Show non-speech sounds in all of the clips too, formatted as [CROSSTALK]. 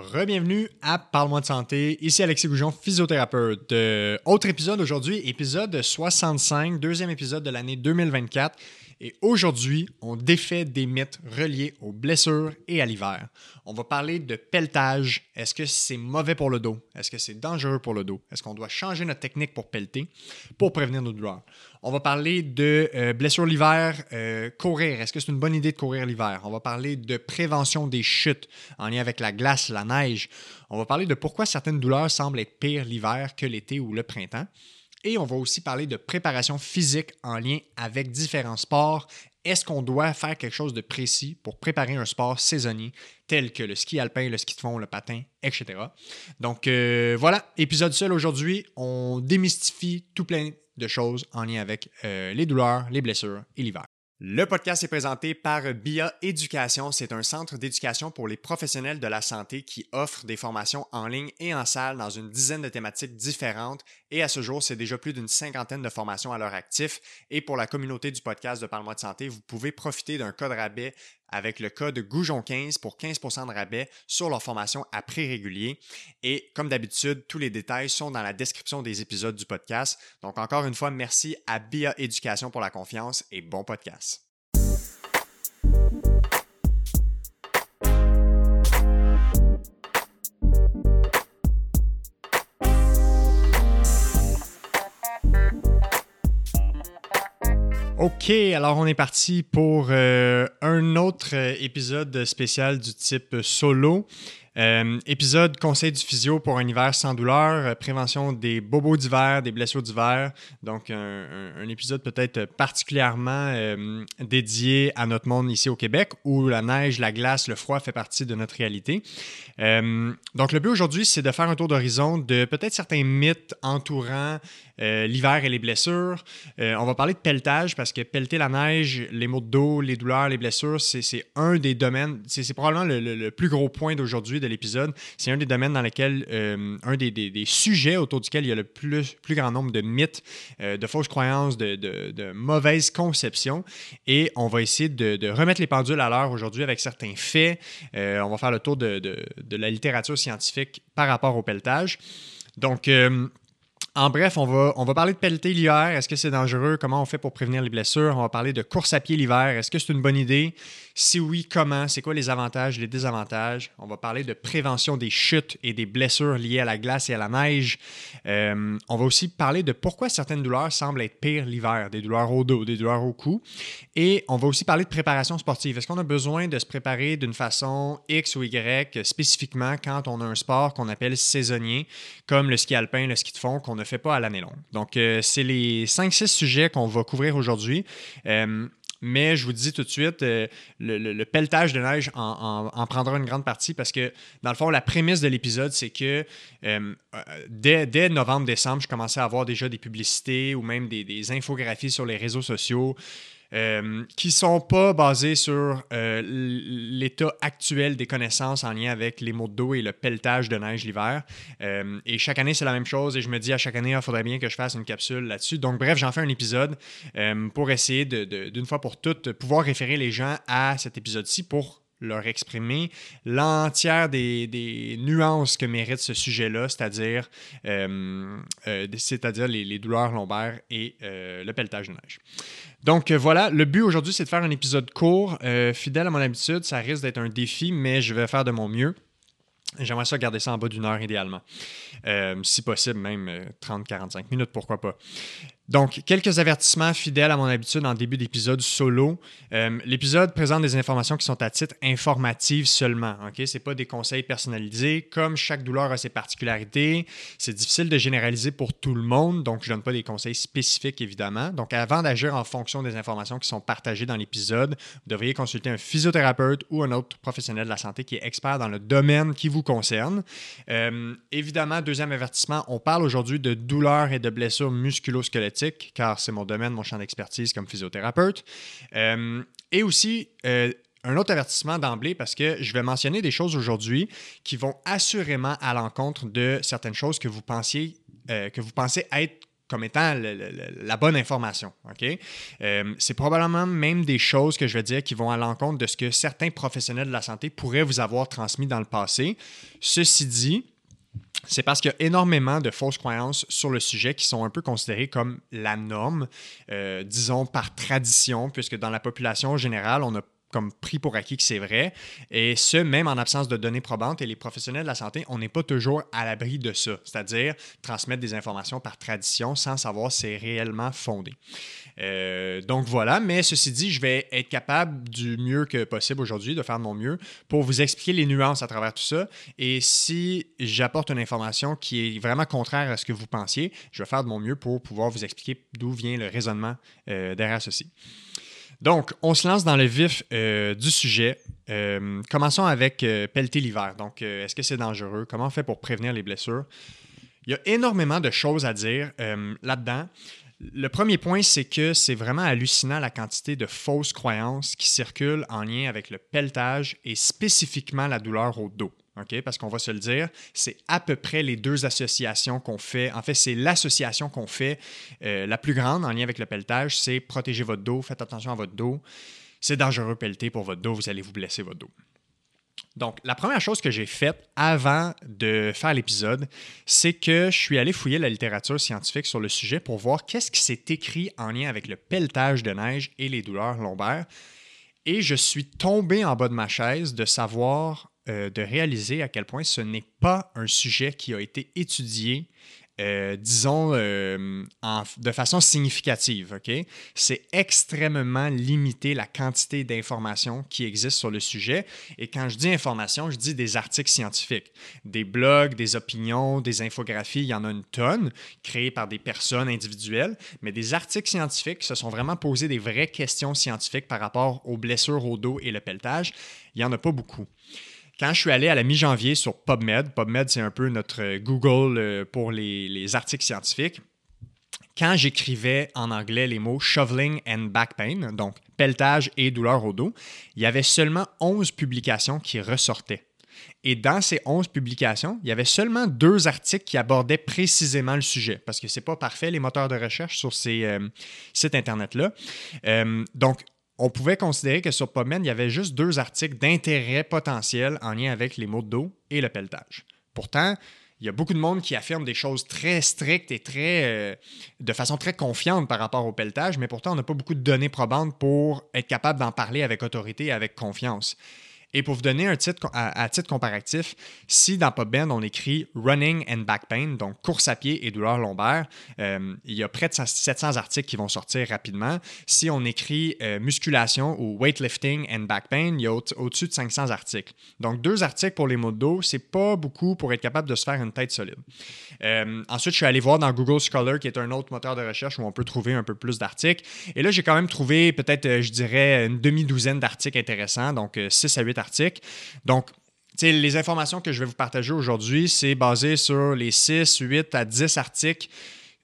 Rebienvenue à Parle-moi de santé. Ici Alexis Goujon, physiothérapeute. Euh, autre épisode aujourd'hui, épisode 65, deuxième épisode de l'année 2024. Et aujourd'hui, on défait des mythes reliés aux blessures et à l'hiver. On va parler de pelletage. Est-ce que c'est mauvais pour le dos? Est-ce que c'est dangereux pour le dos? Est-ce qu'on doit changer notre technique pour pelleter pour prévenir nos douleurs? On va parler de euh, blessures l'hiver, euh, courir. Est-ce que c'est une bonne idée de courir l'hiver? On va parler de prévention des chutes en lien avec la glace, la neige. On va parler de pourquoi certaines douleurs semblent être pires l'hiver que l'été ou le printemps. Et on va aussi parler de préparation physique en lien avec différents sports. Est-ce qu'on doit faire quelque chose de précis pour préparer un sport saisonnier tel que le ski alpin, le ski de fond, le patin, etc. Donc euh, voilà, épisode seul aujourd'hui. On démystifie tout plein de choses en lien avec euh, les douleurs, les blessures et l'hiver. Le podcast est présenté par BIA Éducation. C'est un centre d'éducation pour les professionnels de la santé qui offre des formations en ligne et en salle dans une dizaine de thématiques différentes. Et à ce jour, c'est déjà plus d'une cinquantaine de formations à leur actif. Et pour la communauté du podcast de Parle-moi de santé, vous pouvez profiter d'un code rabais avec le code Goujon15 pour 15% de rabais sur leur formation à prix régulier. Et comme d'habitude, tous les détails sont dans la description des épisodes du podcast. Donc encore une fois, merci à BIA Éducation pour la confiance et bon podcast. OK, alors on est parti pour euh, un autre euh, épisode spécial du type solo. Euh, épisode conseil du physio pour un hiver sans douleur, prévention des bobos d'hiver, des blessures d'hiver. Donc, un, épisode peut-être particulièrement dédié à notre monde ici au Québec où la neige, la glace, le froid fait partie de notre réalité. donc, le but aujourd'hui, c'est de faire un tour d'horizon de peut-être certains mythes entourant euh, l'hiver et les blessures. Euh, on va parler de pelletage parce que pelleter la neige, les maux de dos, les douleurs, les blessures, c'est un des domaines, c'est probablement le, plus gros point d'aujourd'hui de l'épisode. C'est un des domaines dans lesquels, euh, un des, sujets autour duquel il y a le plus, plus grand nombre de mythes, de fausses croyances, de, mauvaises conceptions. Et on va essayer de, remettre les pendules à l'heure aujourd'hui avec certains faits. on va faire le tour de, la littérature scientifique par rapport au pelletage. Donc, en bref, on va, on va parler de pelleter l'hiver. Est-ce que c'est dangereux? Comment on fait pour prévenir les blessures? On va parler de course à pied l'hiver. Est-ce que c'est une bonne idée? Si oui, comment? C'est quoi les avantages, les désavantages? On va parler de prévention des chutes et des blessures liées à la glace et à la neige. Euh, on va aussi parler de pourquoi certaines douleurs semblent être pires l'hiver, des douleurs au dos, des douleurs au cou. Et on va aussi parler de préparation sportive. Est-ce qu'on a besoin de se préparer d'une façon X ou Y spécifiquement quand on a un sport qu'on appelle saisonnier, comme le ski alpin, le ski de fond, qu'on ne fait pas à l'année longue? Donc, euh, c'est les 5-6 sujets qu'on va couvrir aujourd'hui. Euh, mais je vous dis tout de suite, euh, le, pelletage de neige en, prendra une grande partie parce que, dans le fond, la prémisse de l'épisode, c'est que euh, euh, dès, novembre-décembre, je commençais à avoir déjà des publicités ou même des infographies sur les réseaux sociaux euh, qui ne sont pas basés sur euh, l'état actuel des connaissances en lien avec les maux de dos et le pelletage de neige l'hiver. Euh, et chaque année, c'est la même chose et je me dis à chaque année, il ah, faudrait bien que je fasse une capsule là-dessus. Donc, bref, j'en fais un épisode pour essayer d'une fois pour toutes pouvoir référer les gens à cet épisode-ci pour leur exprimer l'entière des, nuances que mérite ce sujet-là, c'est-à-dire euh, euh, c'est-à-dire les, douleurs lombaires et euh, le pelletage de neige. Donc voilà, le but aujourd'hui, c'est de faire un épisode court, fidèle à mon habitude. Ça risque d'être un défi, mais je vais faire de mon mieux. J'aimerais ça garder ça en bas d'une heure idéalement. si possible, même 30-45 minutes, pourquoi pas. Donc, quelques avertissements fidèles à mon habitude en début d'épisode solo. Euh, l'épisode présente des informations qui sont à titre informatif seulement. Ok, c'est pas des conseils personnalisés. Comme chaque douleur a ses particularités, c'est difficile de généraliser pour tout le monde. Donc, je donne pas des conseils spécifiques évidemment. Donc, avant d'agir en fonction des informations qui sont partagées dans l'épisode, vous devriez consulter un physiothérapeute ou un autre professionnel de la santé qui est expert dans le domaine qui vous concerne. Euh, évidemment, deuxième avertissement, on parle aujourd'hui de douleurs et de blessures musculo-squelettiques car c'est mon domaine, mon champ d'expertise comme physiothérapeute. Euh, et aussi, euh, un autre avertissement d'emblée parce que je vais mentionner des choses aujourd'hui qui vont assurément à l'encontre de certaines choses que vous pensiez, euh, que vous pensez être comme étant la bonne information. C'est probablement même des choses que je vais dire qui vont à l'encontre de ce que certains professionnels de la santé pourraient vous avoir transmis dans le passé. Ceci dit, c'est parce qu'il y a énormément de fausses croyances sur le sujet qui sont un peu considérées comme la norme, euh, disons par tradition, puisque dans la population générale, on a comme pris pour acquis que c'est vrai. Et ce, même en absence de données probantes. Et les professionnels de la santé, on n'est pas toujours à l'abri de ça, c'est-à-dire transmettre des informations par tradition sans savoir si c'est réellement fondé. Euh, donc voilà, mais ceci dit, je vais être capable du mieux que possible aujourd'hui de faire mon mieux pour vous expliquer les nuances à travers tout ça. Et si j'apporte une information qui est vraiment contraire à ce que vous pensiez, je vais faire de mon mieux pour pouvoir vous expliquer d'où vient le raisonnement euh, derrière ceci. Donc, on se lance dans le vif euh, du sujet. Euh, commençons avec euh, pelleter l'hiver. Donc, est-ce que c'est dangereux? Comment on fait pour prévenir les blessures? Il y a énormément de choses à dire là-dedans. Le premier point, c'est que c'est vraiment hallucinant la quantité de fausses croyances qui circulent en lien avec le pelletage et spécifiquement la douleur au dos. Parce qu'on va se le dire, c'est à peu près les deux associations qu'on fait. En fait, c'est l'association qu'on fait euh, la plus grande en lien avec le pelletage, c'est protéger votre dos, faites attention à votre dos. C'est dangereux pelleter pour votre dos, vous allez vous blesser votre dos. Donc, la première chose que j'ai faite avant de faire l'épisode, c'est que je suis allé fouiller la littérature scientifique sur le sujet pour voir qu'est-ce qui s'est écrit en lien avec le pelletage de neige et les douleurs lombaires. Et je suis tombé en bas de ma chaise de savoir euh, de réaliser à quel point ce n'est pas un sujet qui a été étudié, euh, disons, euh, de façon significative. C'est extrêmement limité la quantité d'informations qui existent sur le sujet. Et quand je dis information, je dis des articles scientifiques, des blogs, des opinions, des infographies, il y en a une tonne, créées par des personnes individuelles, mais des articles scientifiques se sont vraiment posés des vraies questions scientifiques par rapport aux blessures au dos et le pelletage. Il n'y en a pas beaucoup. Quand je suis allé à la mi-janvier sur PubMed, PubMed, c'est un peu notre Google euh, pour les, articles scientifiques. Quand j'écrivais en anglais les mots shoveling and back pain, donc pelletage et douleur au dos, il y avait seulement 11 publications qui ressortaient. Et dans ces 11 publications, il y avait seulement deux articles qui abordaient précisément le sujet, parce que ce n'est pas parfait, les moteurs de recherche sur ces euh, sites Internet-là. Euh, donc, on pouvait considérer que sur PubMed, il y avait juste deux articles d'intérêt potentiel en lien avec les maux de dos et le pelletage. Pourtant, il y a beaucoup de monde qui affirme des choses très strictes et très, euh, de façon très confiante par rapport au pelletage, mais pourtant, on n'a pas beaucoup de données probantes pour être capable d'en parler avec autorité et avec confiance. Et pour vous donner un titre à, titre comparatif, si dans PubMed on écrit running and back pain, donc course à pied et douleur lombaire, euh, il y a près de 700 articles qui vont sortir rapidement. Si on écrit euh, musculation ou weightlifting and back pain, il y a au-dessus de 500 articles. Donc deux articles pour les maux de dos, c'est pas beaucoup pour être capable de se faire une tête solide. Euh, ensuite, je suis allé voir dans Google Scholar, qui est un autre moteur de recherche où on peut trouver un peu plus d'articles. Et là, j'ai quand même trouvé peut-être, je dirais, une demi-douzaine d'articles intéressants, donc 6 à 8 articles. Donc, les informations que je vais vous partager aujourd'hui, c'est basé sur les 6, 8 à 10 articles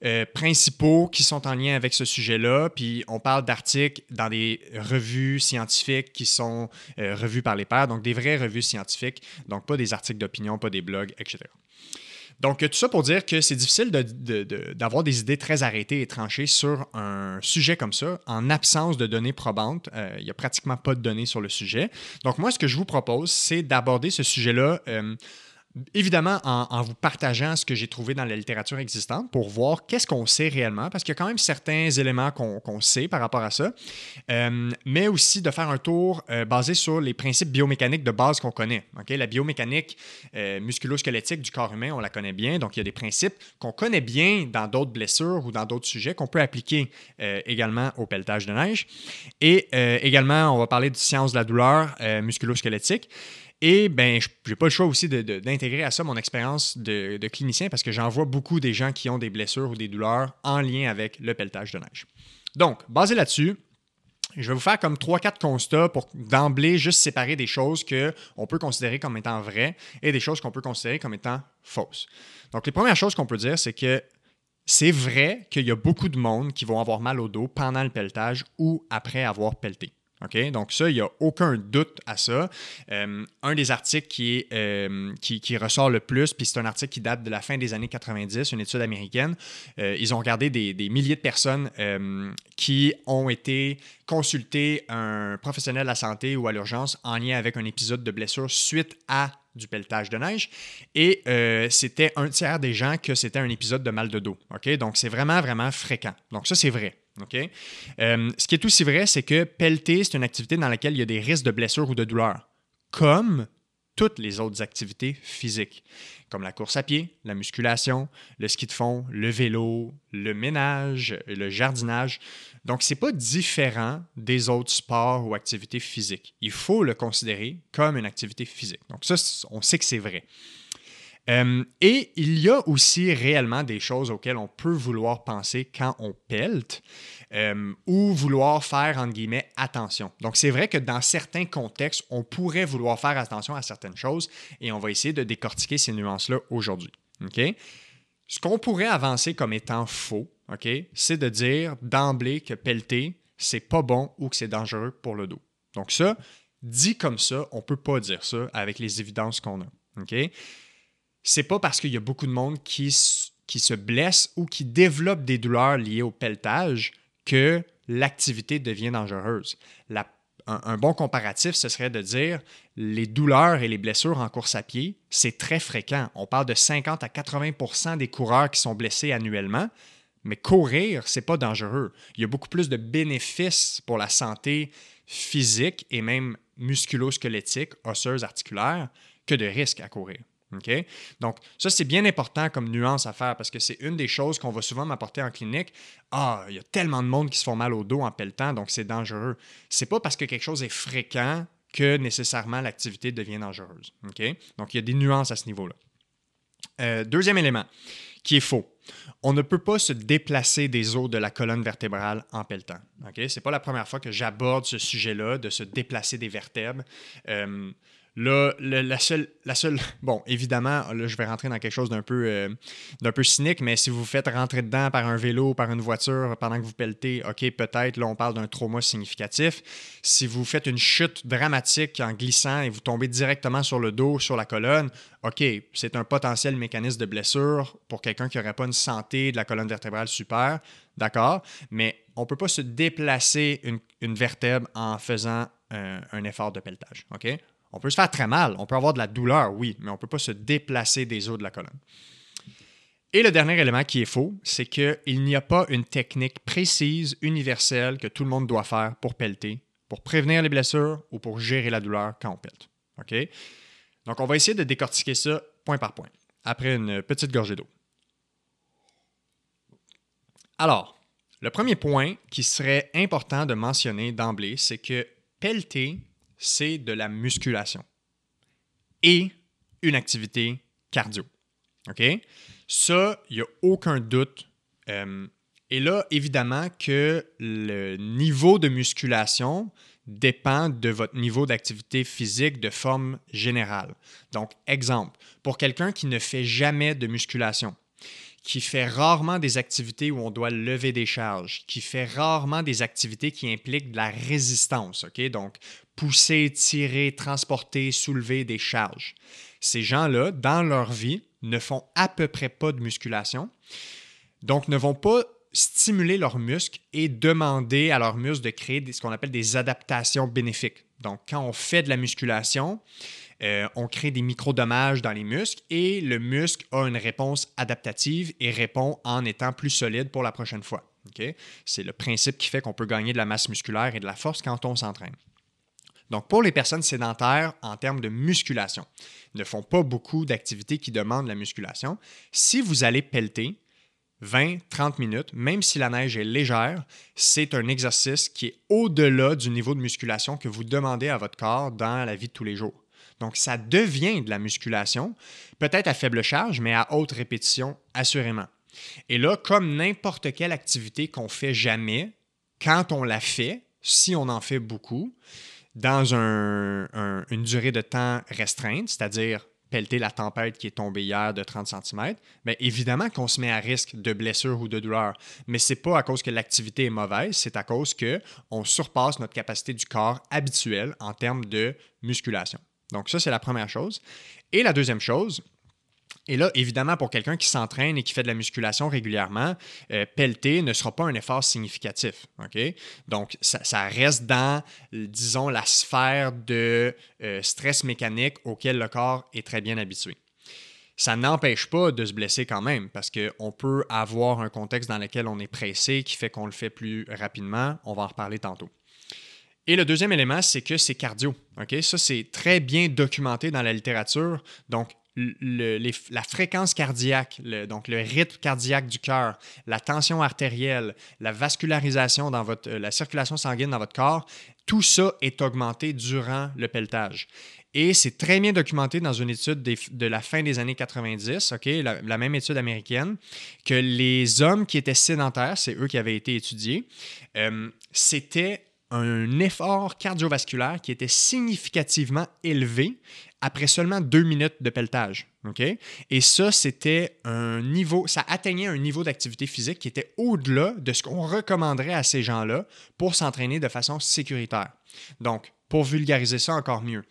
euh, principaux qui sont en lien avec ce sujet-là. Puis on parle d'articles dans des revues scientifiques qui sont euh, revues par les pairs, donc des vraies revues scientifiques, donc pas des articles d'opinion, pas des blogs, etc. Donc, tout ça pour dire que c'est difficile d'avoir des idées très arrêtées et tranchées sur un sujet comme ça en absence de données probantes. Euh, il n'y a pratiquement pas de données sur le sujet. Donc, moi, ce que je vous propose, c'est d'aborder ce sujet-là euh, Évidemment, en, vous partageant ce que j'ai trouvé dans la littérature existante pour voir qu'est-ce qu'on sait réellement, parce qu'il y a quand même certains éléments qu'on sait par rapport à ça, euh, mais aussi de faire un tour euh, basé sur les principes biomécaniques de base qu'on connaît. La biomécanique euh, musculo-squelettique du corps humain, on la connaît bien, donc il y a des principes qu'on connaît bien dans d'autres blessures ou dans d'autres sujets qu'on peut appliquer également au pelletage de neige. Et également, on va parler de science de la douleur musculo-squelettique. Et ben, je n'ai pas le choix aussi d'intégrer à ça mon expérience de, clinicien parce que j'en vois beaucoup des gens qui ont des blessures ou des douleurs en lien avec le pelletage de neige. Donc, basé là-dessus, je vais vous faire comme 3-4 constats pour d'emblée juste séparer des choses qu'on peut considérer comme étant vraies et des choses qu'on peut considérer comme étant fausses. Donc, les premières choses qu'on peut dire, c'est que c'est vrai qu'il y a beaucoup de monde qui vont avoir mal au dos pendant le pelletage ou après avoir pelleté. Donc, ça, il n'y a aucun doute à ça. Euh, un des articles euh, qui, ressort le plus, puis c'est un article qui date de la fin des années 90, une étude américaine. Euh, ils ont regardé des, milliers de personnes qui ont été consulter un professionnel de la santé ou à l'urgence en lien avec un épisode de blessure suite à du pelletage de neige. Et c'était un tiers des gens que c'était un épisode de mal de dos. Donc, c'est vraiment, vraiment fréquent. Donc, ça, c'est vrai. OK? Euh, ce qui est aussi vrai, c'est que pelleter, c'est une activité dans laquelle il y a des risques de blessure ou de douleur, comme toutes les autres activités physiques, comme la course à pied, la musculation, le ski de fond, le vélo, le ménage, le jardinage. Donc, ce n'est pas différent des autres sports ou activités physiques. Il faut le considérer comme une activité physique. Donc, ça, on sait que c'est vrai. Euh, et il y a aussi réellement des choses auxquelles on peut vouloir penser quand on pelte euh, ou vouloir faire, entre guillemets, attention. Donc, c'est vrai que dans certains contextes, on pourrait vouloir faire attention à certaines choses et on va essayer de décortiquer ces nuances-là aujourd'hui. OK? Ce qu'on pourrait avancer comme étant faux, OK, c'est de dire d'emblée que pelleter, c'est pas bon ou que c'est dangereux pour le dos. Donc, ça, dit comme ça, on peut pas dire ça avec les évidences qu'on a. c'est pas parce qu'il y a beaucoup de monde qui, se blesse ou qui développe des douleurs liées au pelletage que l'activité devient dangereuse. un, bon comparatif, ce serait de dire les douleurs et les blessures en course à pied, c'est très fréquent. On parle de 50 à 80% des coureurs qui sont blessés annuellement, mais courir, c'est pas dangereux. Il y a beaucoup plus de bénéfices pour la santé physique et même musculo-squelettique, osseuse, articulaire, que de risques à courir. Donc, ça, c'est bien important comme nuance à faire parce que c'est une des choses qu'on va souvent m'apporter en clinique. Ah, il y a tellement de monde qui se font mal au dos en pelletant, donc c'est dangereux. C'est pas parce que quelque chose est fréquent que nécessairement l'activité devient dangereuse. Donc, il y a des nuances à ce niveau-là. Euh, deuxième élément qui est faux. On ne peut pas se déplacer des os de la colonne vertébrale en pelletant. Ce n'est pas la première fois que j'aborde ce sujet-là, de se déplacer des vertèbres. Euh, Là, la, seule, la seule. [LAUGHS] Bon, évidemment, là, je vais rentrer dans quelque chose d'un peu, euh, peu cynique, mais si vous faites rentrer dedans par un vélo, par une voiture pendant que vous pelletez, OK, peut-être, là, on parle d'un trauma significatif. Si vous faites une chute dramatique en glissant et vous tombez directement sur le dos, sur la colonne, OK, c'est un potentiel mécanisme de blessure pour quelqu'un qui n'aurait pas une santé de la colonne vertébrale super, d'accord, mais on ne peut pas se déplacer une, une vertèbre en faisant euh, un effort de pelletage. OK? On peut se faire très mal, on peut avoir de la douleur, oui, mais on ne peut pas se déplacer des os de la colonne. Et le dernier élément qui est faux, c'est qu'il n'y a pas une technique précise, universelle, que tout le monde doit faire pour pelleter, pour prévenir les blessures ou pour gérer la douleur quand on pelte. OK? Donc, on va essayer de décortiquer ça point par point, après une petite gorgée d'eau. Alors, le premier point qui serait important de mentionner d'emblée, c'est que pelleter, c'est de la musculation et une activité cardio. OK? Ça, il n'y a aucun doute. Euh, et là, évidemment que le niveau de musculation dépend de votre niveau d'activité physique de forme générale. Donc, exemple, pour quelqu'un qui ne fait jamais de musculation, qui fait rarement des activités où on doit lever des charges, qui fait rarement des activités qui impliquent de la résistance, OK? Donc, pousser, tirer, transporter, soulever des charges. Ces gens-là, dans leur vie, ne font à peu près pas de musculation, donc ne vont pas stimuler leurs muscles et demander à leurs muscles de créer ce qu'on appelle des adaptations bénéfiques. Donc, quand on fait de la musculation, euh, on crée des micro-dommages dans les muscles et le muscle a une réponse adaptative et répond en étant plus solide pour la prochaine fois. C'est le principe qui fait qu'on peut gagner de la masse musculaire et de la force quand on s'entraîne. Donc, pour les personnes sédentaires, en termes de musculation, ne font pas beaucoup d'activités qui demandent la musculation. Si vous allez pelleter 20-30 minutes, même si la neige est légère, c'est un exercice qui est au-delà du niveau de musculation que vous demandez à votre corps dans la vie de tous les jours. Donc, ça devient de la musculation, peut-être à faible charge, mais à haute répétition, assurément. Et là, comme n'importe quelle activité qu'on fait jamais, quand on la fait, si on en fait beaucoup, dans une durée de temps restreinte, c'est-à-dire pelleter la tempête qui est tombée hier de 30 cm, bien évidemment qu'on se met à risque de blessure ou de douleur. Mais c'est pas à cause que l'activité est mauvaise, c'est à cause que on surpasse notre capacité du corps habituelle en termes de musculation. Donc ça, c'est la première chose. Et la deuxième chose, et là, évidemment, pour quelqu'un qui s'entraîne et qui fait de la musculation régulièrement, euh, pelleter ne sera pas un effort significatif. Donc, ça, reste dans, disons, la sphère de euh, stress mécanique auquel le corps est très bien habitué. Ça n'empêche pas de se blesser quand même, parce qu'on peut avoir un contexte dans lequel on est pressé qui fait qu'on le fait plus rapidement. On va en reparler tantôt. Et le deuxième élément, c'est que c'est cardio. Ça, c'est très bien documenté dans la littérature. Donc, la fréquence cardiaque, donc le rythme cardiaque du cœur, la tension artérielle, la vascularisation dans votre, euh, la circulation sanguine dans votre corps, tout ça est augmenté durant le pelletage. Et c'est très bien documenté dans une étude de la fin des années 90, ok, la, même étude américaine, que les hommes qui étaient sédentaires, c'est eux qui avaient été étudiés, euh, c'était un effort cardiovasculaire qui était significativement élevé après seulement deux minutes de pelletage. Et ça, c'était un niveau, ça atteignait un niveau d'activité physique qui était au-delà de ce qu'on recommanderait à ces gens-là pour s'entraîner de façon sécuritaire. Donc, pour vulgariser ça encore mieux,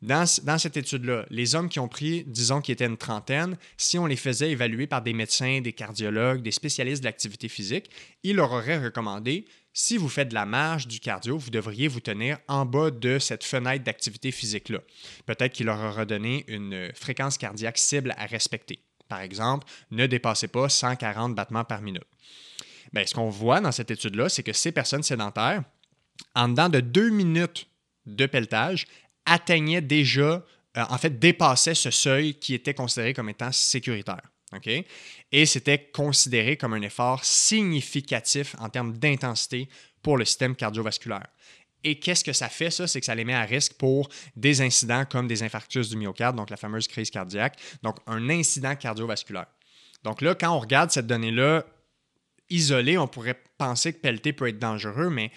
dans, cette étude-là, les hommes qui ont pris, disons qu'ils étaient une trentaine, si on les faisait évaluer par des médecins, des cardiologues, des spécialistes de l'activité physique, ils leur auraient recommandé si vous faites de la marche, du cardio, vous devriez vous tenir en bas de cette fenêtre d'activité physique-là. Peut-être qu'il leur aura donné une fréquence cardiaque cible à respecter. Par exemple, ne dépassez pas 140 battements par minute. Bien, ce qu'on voit dans cette étude-là, c'est que ces personnes sédentaires, en dedans de deux minutes de pelletage, atteignaient déjà, euh, en fait, dépassaient ce seuil qui était considéré comme étant sécuritaire. Et c'était considéré comme un effort significatif en termes d'intensité pour le système cardiovasculaire. Et qu'est-ce que ça fait, ça? C'est que ça les met à risque pour des incidents comme des infarctus du myocarde, donc la fameuse crise cardiaque, donc un incident cardiovasculaire. Donc là, quand on regarde cette donnée-là isolée, on pourrait penser que pelleter peut être dangereux, mais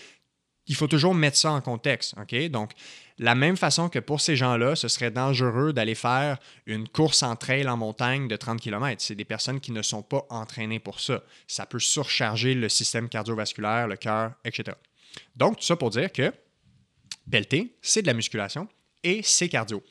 il faut toujours mettre ça en contexte. Donc, la même façon que pour ces gens-là, ce serait dangereux d'aller faire une course en trail en montagne de 30 km. C'est des personnes qui ne sont pas entraînées pour ça. Ça peut surcharger le système cardiovasculaire, le cœur, etc. Donc, tout ça pour dire que pelleter, c'est de la musculation et c'est cardio.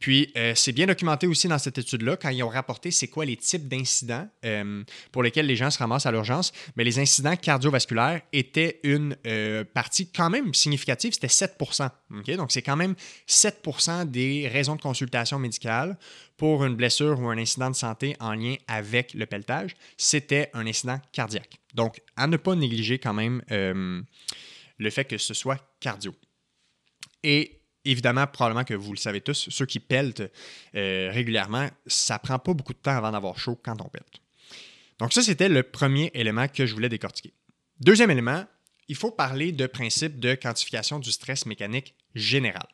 Puis, euh, c'est bien documenté aussi dans cette étude-là, quand ils ont rapporté c'est quoi les types d'incidents euh, pour lesquels les gens se ramassent à l'urgence, mais les incidents cardiovasculaires étaient une euh, partie quand même significative, c'était 7% Donc, c'est quand même 7% des raisons de consultation médicale pour une blessure ou un incident de santé en lien avec le pelletage, c'était un incident cardiaque. Donc, à ne pas négliger quand même le fait que ce soit cardio. Et évidemment, probablement que vous le savez tous, ceux qui peltent euh, régulièrement, ça prend pas beaucoup de temps avant d'avoir chaud quand on pelte. Donc ça, c'était le premier élément que je voulais décortiquer. Deuxième élément, il faut parler de principe de quantification du stress mécanique général.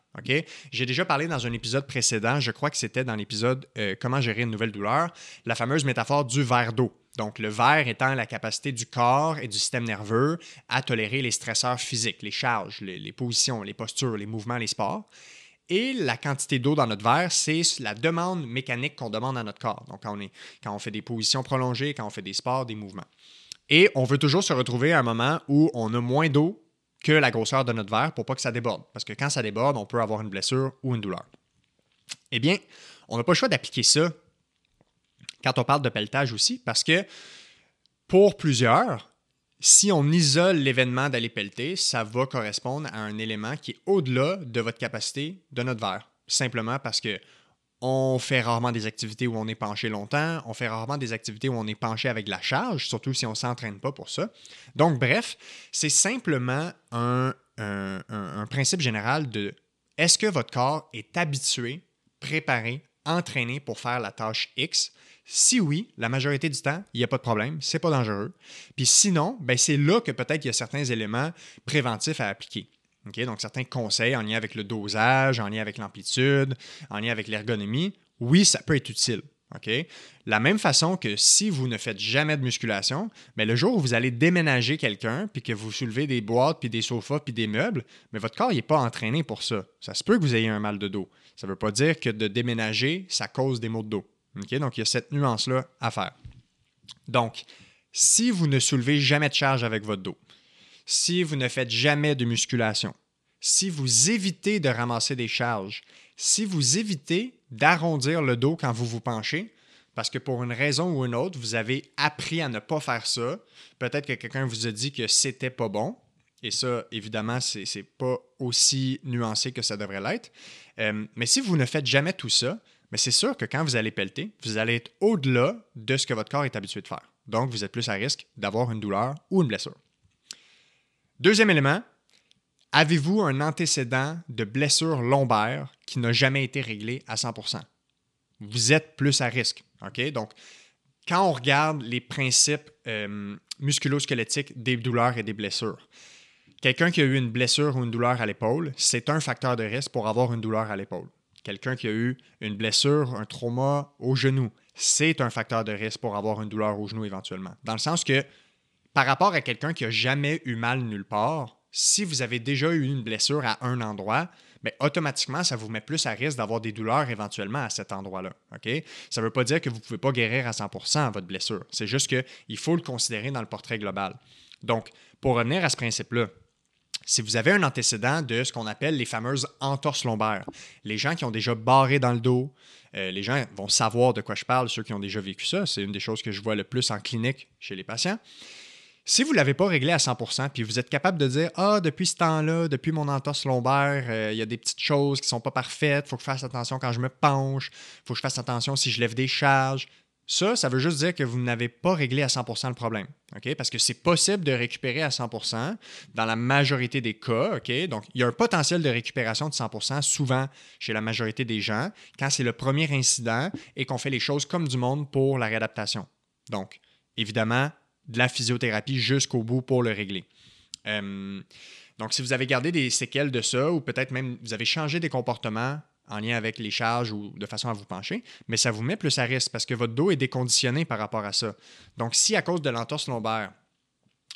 J'ai déjà parlé dans un épisode précédent, je crois que c'était dans l'épisode euh, Comment gérer une nouvelle douleur, la fameuse métaphore du verre d'eau. Donc, le verre étant la capacité du corps et du système nerveux à tolérer les stresseurs physiques, les charges, les, positions, les postures, les mouvements, les sports. Et la quantité d'eau dans notre verre, c'est la demande mécanique qu'on demande à notre corps. Donc, quand on, est, quand on fait des positions prolongées, quand on fait des sports, des mouvements. Et on veut toujours se retrouver à un moment où on a moins d'eau que la grosseur de notre verre pour pas que ça déborde. Parce que quand ça déborde, on peut avoir une blessure ou une douleur. Eh bien, on n'a pas le choix d'appliquer ça quand on parle de pelletage aussi, parce que pour plusieurs, si on isole l'événement d'aller pelleter, ça va correspondre à un élément qui est au-delà de votre capacité de notre verre. Simplement parce que on fait rarement des activités où on est penché longtemps, on fait rarement des activités où on est penché avec la charge, surtout si on ne s'entraîne pas pour ça. Donc, bref, c'est simplement un, un, principe général de est-ce que votre corps est habitué, préparé, entraîné pour faire la tâche X? Si oui, la majorité du temps, il n'y a pas de problème, c'est pas dangereux. Puis sinon, ben c'est là que peut-être il y a certains éléments préventifs à appliquer. Donc, certains conseils en lien avec le dosage, en lien avec l'amplitude, en lien avec l'ergonomie, oui, ça peut être utile. La même façon que si vous ne faites jamais de musculation, mais ben, le jour où vous allez déménager quelqu'un, puis que vous soulevez des boîtes, puis des sofas, puis des meubles, mais votre corps n'est pas entraîné pour ça. Ça se peut que vous ayez un mal de dos. Ça ne veut pas dire que de déménager, ça cause des maux de dos. Donc, il y a cette nuance-là à faire. Donc, si vous ne soulevez jamais de charge avec votre dos, si vous ne faites jamais de musculation, si vous évitez de ramasser des charges, si vous évitez d'arrondir le dos quand vous vous penchez, parce que pour une raison ou une autre, vous avez appris à ne pas faire ça. Peut-être que quelqu'un vous a dit que c'était pas bon. Et ça, évidemment, c'est pas aussi nuancé que ça devrait l'être. Euh, mais si vous ne faites jamais tout ça, mais c'est sûr que quand vous allez pelleter, vous allez être au-delà de ce que votre corps est habitué de faire. Donc, vous êtes plus à risque d'avoir une douleur ou une blessure. Deuxième élément, avez-vous un antécédent de blessure lombaire qui n'a jamais été réglé à 100% Vous êtes plus à risque. Donc, quand on regarde les principes euh, musculosquelettiques des douleurs et des blessures, quelqu'un qui a eu une blessure ou une douleur à l'épaule, c'est un facteur de risque pour avoir une douleur à l'épaule. Quelqu'un qui a eu une blessure, un trauma au genou, c'est un facteur de risque pour avoir une douleur au genou éventuellement. Dans le sens que par rapport à quelqu'un qui n'a jamais eu mal nulle part, si vous avez déjà eu une blessure à un endroit, mais automatiquement, ça vous met plus à risque d'avoir des douleurs éventuellement à cet endroit-là. Ça ne veut pas dire que vous ne pouvez pas guérir à 100% votre blessure. C'est juste qu'il faut le considérer dans le portrait global. Donc, pour revenir à ce principe-là, si vous avez un antécédent de ce qu'on appelle les fameuses entorses lombaires, les gens qui ont déjà barré dans le dos, euh, les gens vont savoir de quoi je parle, ceux qui ont déjà vécu ça, c'est une des choses que je vois le plus en clinique chez les patients. Si vous ne l'avez pas réglé à 100%, puis vous êtes capable de dire Ah, depuis ce temps-là, depuis mon entorse lombaire, euh, il y a des petites choses qui ne sont pas parfaites, il faut que je fasse attention quand je me penche, il faut que je fasse attention si je lève des charges. Ça, ça veut juste dire que vous n'avez pas réglé à 100% le problème. Parce que c'est possible de récupérer à 100% dans la majorité des cas. Donc, il y a un potentiel de récupération de 100% souvent chez la majorité des gens quand c'est le premier incident et qu'on fait les choses comme du monde pour la réadaptation. Donc, évidemment, de la physiothérapie jusqu'au bout pour le régler. Euh, donc, si vous avez gardé des séquelles de ça, ou peut-être même vous avez changé des comportements en lien avec les charges ou de façon à vous pencher, mais ça vous met plus à risque parce que votre dos est déconditionné par rapport à ça. Donc, si à cause de l'entorse lombaire,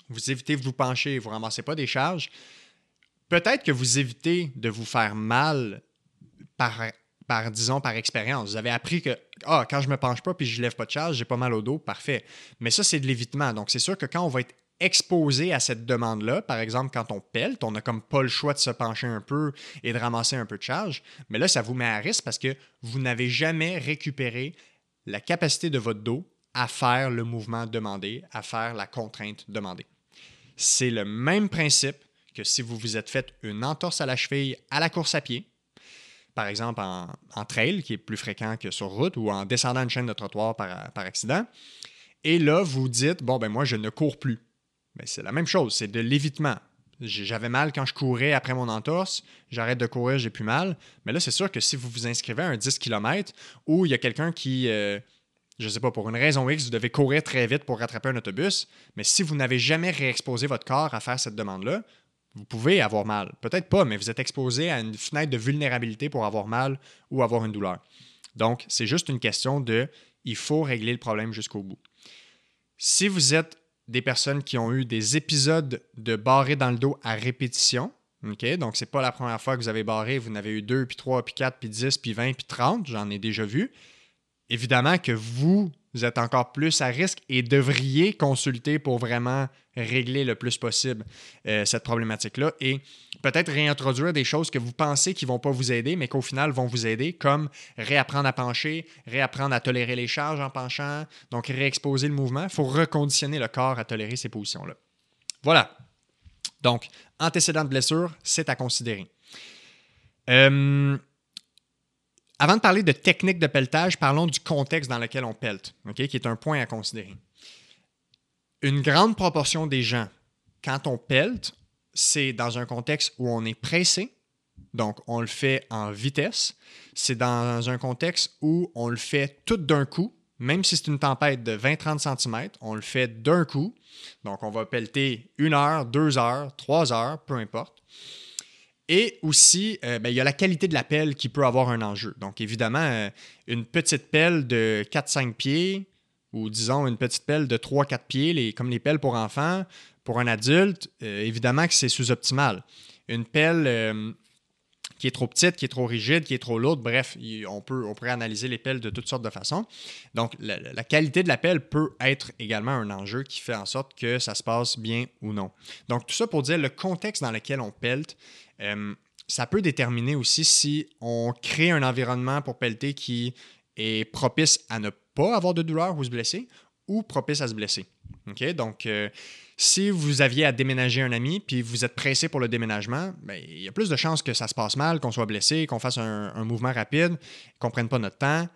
vous évitez de vous pencher, vous ne ramassez pas des charges, peut-être que vous évitez de vous faire mal par, disons, par expérience. Vous avez appris que ah, quand je me penche pas puis je lève pas de charge, j'ai pas mal au dos, parfait. Mais ça, c'est de l'évitement. Donc, c'est sûr que quand on va être exposé à cette demande-là. Par exemple, quand on pèlte, on n'a comme pas le choix de se pencher un peu et de ramasser un peu de charge. Mais là, ça vous met à risque parce que vous n'avez jamais récupéré la capacité de votre dos à faire le mouvement demandé, à faire la contrainte demandée. C'est le même principe que si vous vous êtes fait une entorse à la cheville à la course à pied, par exemple en, trail, qui est plus fréquent que sur route, ou en descendant une chaîne de trottoir par, par accident. Et là, vous dites, bon, ben moi, je ne cours plus. C'est la même chose, c'est de l'évitement. J'avais mal quand je courais après mon entorse, j'arrête de courir, j'ai plus mal. Mais là, c'est sûr que si vous vous inscrivez à un 10 km où il y a quelqu'un qui, euh, je ne sais pas, pour une raison X, vous devez courir très vite pour rattraper un autobus, mais si vous n'avez jamais réexposé votre corps à faire cette demande-là, vous pouvez avoir mal. Peut-être pas, mais vous êtes exposé à une fenêtre de vulnérabilité pour avoir mal ou avoir une douleur. Donc, c'est juste une question de il faut régler le problème jusqu'au bout. Si vous êtes des personnes qui ont eu des épisodes de barré dans le dos à répétition. OK? Donc, c'est pas la première fois que vous avez barré, vous en avez eu 2, puis 3, puis 4, puis 10, puis 20, puis 30. J'en ai déjà vu. Évidemment que vous vous êtes encore plus à risque et devriez consulter pour vraiment régler le plus possible euh, cette problématique-là et peut-être réintroduire des choses que vous pensez qui ne vont pas vous aider, mais qu'au final vont vous aider, comme réapprendre à pencher, réapprendre à tolérer les charges en penchant, donc réexposer le mouvement. Il faut reconditionner le corps à tolérer ces positions-là. Voilà. Donc, antécédent de blessure, c'est à considérer. Euh, avant de parler de technique de pelletage, parlons du contexte dans lequel on pelte, qui est un point à considérer. Une grande proportion des gens, quand on pelte, c'est dans un contexte où on est pressé, donc on le fait en vitesse. C'est dans un contexte où on le fait tout d'un coup, même si c'est une tempête de 20-30 cm, on le fait d'un coup. Donc on va pelleter une heure, deux heures, trois heures, peu importe. Et aussi, euh, ben, il y a la qualité de la pelle qui peut avoir un enjeu. Donc, évidemment, euh, une petite pelle de 4-5 pieds, ou disons une petite pelle de 3-4 pieds, les, comme les pelles pour enfants, pour un adulte, euh, évidemment que c'est sous-optimal. Une pelle qui est trop petite, qui est trop rigide, qui est trop lourde. Bref, on, peut, pourrait analyser les pelles de toutes sortes de façons. Donc, la, qualité de la pelle peut être également un enjeu qui fait en sorte que ça se passe bien ou non. Donc, tout ça pour dire le contexte dans lequel on pelte. Ça peut déterminer aussi si on crée un environnement pour pelleter qui est propice à ne pas avoir de douleur ou se blesser ou propice à se blesser. OK? Donc, euh, si vous aviez à déménager un ami puis vous êtes pressé pour le déménagement, ben, il y a plus de chances que ça se passe mal, qu'on soit blessé, qu'on fasse un, mouvement rapide, qu'on ne prenne pas notre temps.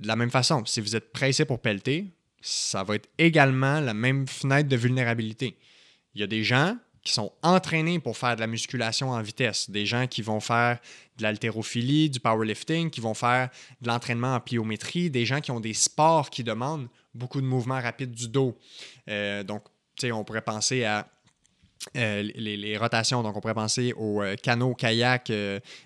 De la même façon, si vous êtes pressé pour pelleter, ça va être également la même fenêtre de vulnérabilité. Il y a des gens qui sont entraînés pour faire de la musculation en vitesse, des gens qui vont faire de l'haltérophilie, du powerlifting, qui vont faire de l'entraînement en pliométrie, des gens qui ont des sports qui demandent beaucoup de mouvements rapides du dos. Euh, donc, tu sais, on pourrait penser à euh, les, rotations. Donc, on pourrait penser au euh, canot, kayak,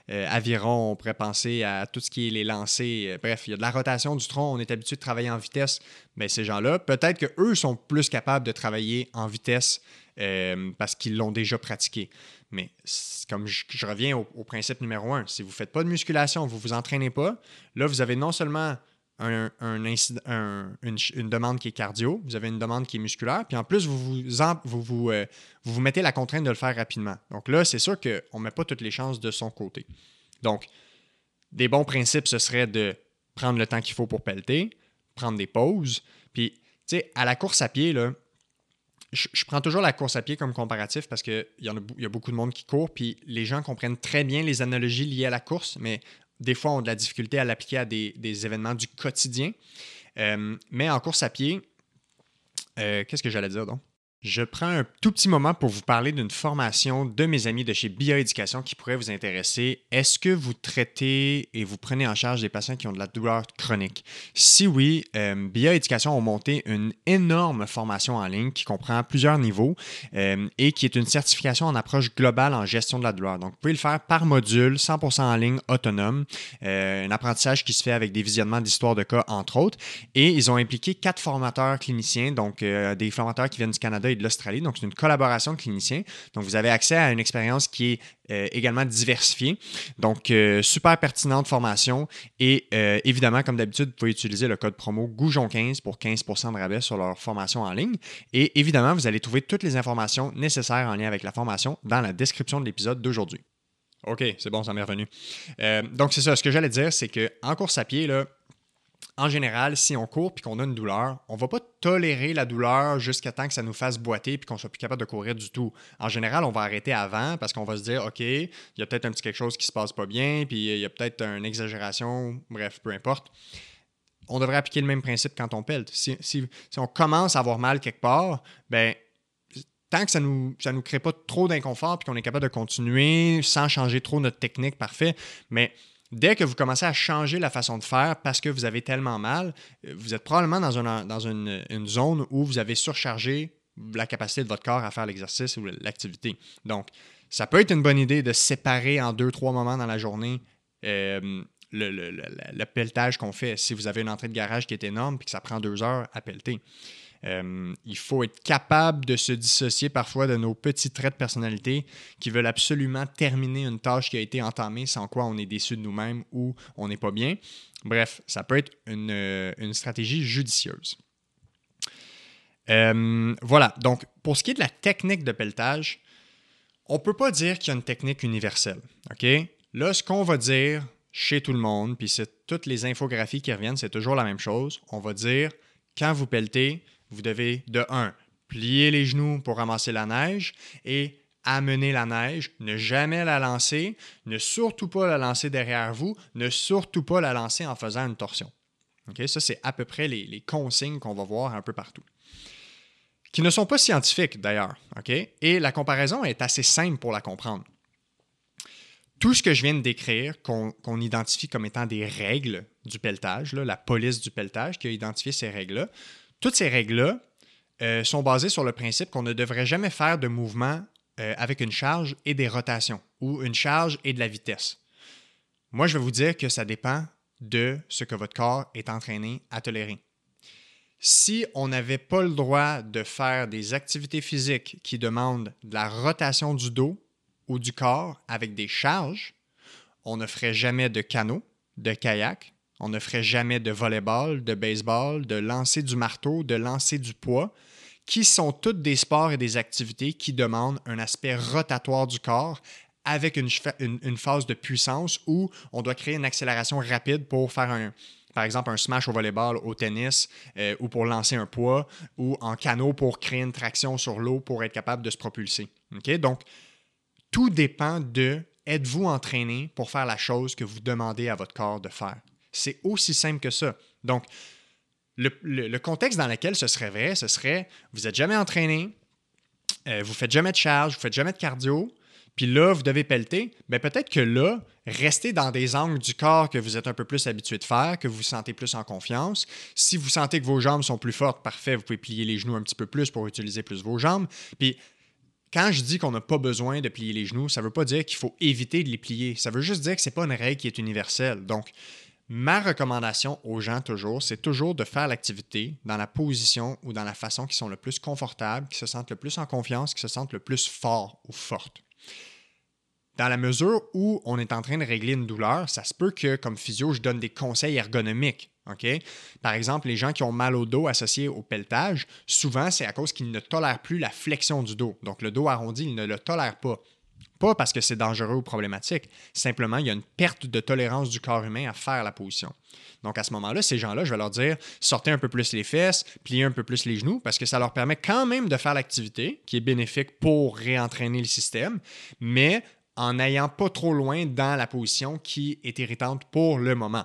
aviron, on pourrait penser à tout ce qui est les lancers. bref, il y a de la rotation du tronc. On est habitué de travailler en vitesse. Mais ces gens-là, peut-être qu'eux sont plus capables de travailler en vitesse euh, parce qu'ils l'ont déjà pratiqué. Mais comme je, reviens au, principe numéro un, si vous ne faites pas de musculation, vous ne vous entraînez pas, là, vous avez non seulement un, une, demande qui est cardio, vous avez une demande qui est musculaire, puis en plus, vous vous, euh, mettez la contrainte de le faire rapidement. Donc là, c'est sûr qu'on ne met pas toutes les chances de son côté. Donc, des bons principes, ce serait de prendre le temps qu'il faut pour pelleter, prendre des pauses, puis, tu sais, à la course à pied, là, je, prends toujours la course à pied comme comparatif parce qu'il y, a beaucoup de monde qui court, puis les gens comprennent très bien les analogies liées à la course, mais des fois ont de la difficulté à l'appliquer à des, événements du quotidien. Euh, mais en course à pied, euh, qu'est-ce que j'allais dire donc? Je prends un tout petit moment pour vous parler d'une formation de mes amis de chez Bioéducation qui pourrait vous intéresser. Est-ce que vous traitez et vous prenez en charge des patients qui ont de la douleur chronique? Si oui, euh, Bioéducation a monté une énorme formation en ligne qui comprend plusieurs niveaux euh, et qui est une certification en approche globale en gestion de la douleur. Donc, vous pouvez le faire par module, 100% en ligne, autonome. Euh, un apprentissage qui se fait avec des visionnements d'histoire de cas, entre autres. Et ils ont impliqué quatre formateurs cliniciens, donc des formateurs qui viennent du Canada et de l'Australie. Donc, c'est une collaboration de cliniciens. Donc, vous avez accès à une expérience qui est euh, également diversifiée. Donc, euh, super pertinente formation. Et euh, évidemment, comme d'habitude, vous pouvez utiliser le code promo Goujon15 pour 15% de rabais sur leur formation en ligne. Et évidemment, vous allez trouver toutes les informations nécessaires en lien avec la formation dans la description de l'épisode d'aujourd'hui. OK, c'est bon, ça m'est revenu. donc, c'est ça. Ce que j'allais dire, c'est qu'en course à pied, là, en général, si on court et qu'on a une douleur, on va pas tolérer la douleur jusqu'à temps que ça nous fasse boiter et qu'on soit plus capable de courir du tout. En général, on va arrêter avant parce qu'on va se dire, OK, il y a peut-être un petit quelque chose qui se passe pas bien, puis il y a peut-être une exagération, bref, peu importe. On devrait appliquer le même principe quand on pèle. Si, on commence à avoir mal quelque part, ben tant que ça nous, ça nous crée pas trop d'inconfort et qu'on est capable de continuer sans changer trop notre technique, parfait. Mais Dès que vous commencez à changer la façon de faire parce que vous avez tellement mal, euh, vous êtes probablement dans, une, dans une, zone où vous avez surchargé la capacité de votre corps à faire l'exercice ou l'activité. Donc, ça peut être une bonne idée de séparer en deux, trois moments dans la journée euh, le, pelletage qu'on fait. Si vous avez une entrée de garage qui est énorme et que ça prend deux heures à pelleter. Euh, il faut être capable de se dissocier parfois de nos petits traits de personnalité qui veulent absolument terminer une tâche qui a été entamée, sans quoi on est déçu de nous-mêmes ou on n'est pas bien. Bref, ça peut être une, euh, stratégie judicieuse. Euh, voilà, donc pour ce qui est de la technique de pelletage, on ne peut pas dire qu'il y a une technique universelle. OK? Là, ce qu'on va dire chez tout le monde, puis c'est toutes les infographies qui reviennent, c'est toujours la même chose. On va dire quand vous pelletez, vous devez, de un, plier les genoux pour ramasser la neige et amener la neige, ne jamais la lancer, ne surtout pas la lancer derrière vous, ne surtout pas la lancer en faisant une torsion. Ça, c'est à peu près les, consignes qu'on va voir un peu partout. Qui ne sont pas scientifiques d'ailleurs. Et la comparaison est assez simple pour la comprendre. Tout ce que je viens de décrire, qu'on identifie comme étant des règles du pelletage, la police du pelletage qui a identifié ces règles-là, toutes ces règles-là euh, sont basées sur le principe qu'on ne devrait jamais faire de mouvement euh, avec une charge et des rotations ou une charge et de la vitesse. Moi, je vais vous dire que ça dépend de ce que votre corps est entraîné à tolérer. Si on n'avait pas le droit de faire des activités physiques qui demandent de la rotation du dos ou du corps avec des charges, on ne ferait jamais de canot, de kayak, on ne ferait jamais de volleyball, de baseball, de lancer du marteau, de lancer du poids, qui sont toutes des sports et des activités qui demandent un aspect rotatoire du corps avec une, phase de puissance où on doit créer une accélération rapide pour faire un, par exemple un smash au volleyball, au tennis, euh, ou pour lancer un poids, ou en canot pour créer une traction sur l'eau pour être capable de se propulser. Donc, tout dépend de êtes-vous entraîné pour faire la chose que vous demandez à votre corps de faire? C'est aussi simple que ça. Donc, le, contexte dans lequel ce serait vrai, ce serait vous n'êtes jamais entraîné, euh, vous ne faites jamais de charge, vous ne faites jamais de cardio, puis là, vous devez pelleter. Bien, peut-être que là, restez dans des angles du corps que vous êtes un peu plus habitué de faire, que vous vous sentez plus en confiance. Si vous sentez que vos jambes sont plus fortes, parfait, vous pouvez plier les genoux un petit peu plus pour utiliser plus vos jambes. Puis, quand je dis qu'on n'a pas besoin de plier les genoux, ça ne veut pas dire qu'il faut éviter de les plier. Ça veut juste dire que ce n'est pas une règle qui est universelle. Donc, Ma recommandation aux gens toujours, c'est toujours de faire l'activité dans la position ou dans la façon qui sont le plus confortables, qui se sentent le plus en confiance, qui se sentent le plus fort ou forte. Dans la mesure où on est en train de régler une douleur, ça se peut que, comme physio, je donne des conseils ergonomiques. Par exemple, les gens qui ont mal au dos associé au pelletage, souvent, c'est à cause qu'ils ne tolèrent plus la flexion du dos. Donc, le dos arrondi, ils ne le tolèrent pas. Pas parce que c'est dangereux ou problématique, simplement il y a une perte de tolérance du corps humain à faire la position. Donc à ce moment-là, ces gens-là, je vais leur dire sortez un peu plus les fesses, pliez un peu plus les genoux parce que ça leur permet quand même de faire l'activité qui est bénéfique pour réentraîner le système, mais en n'ayant pas trop loin dans la position qui est irritante pour le moment.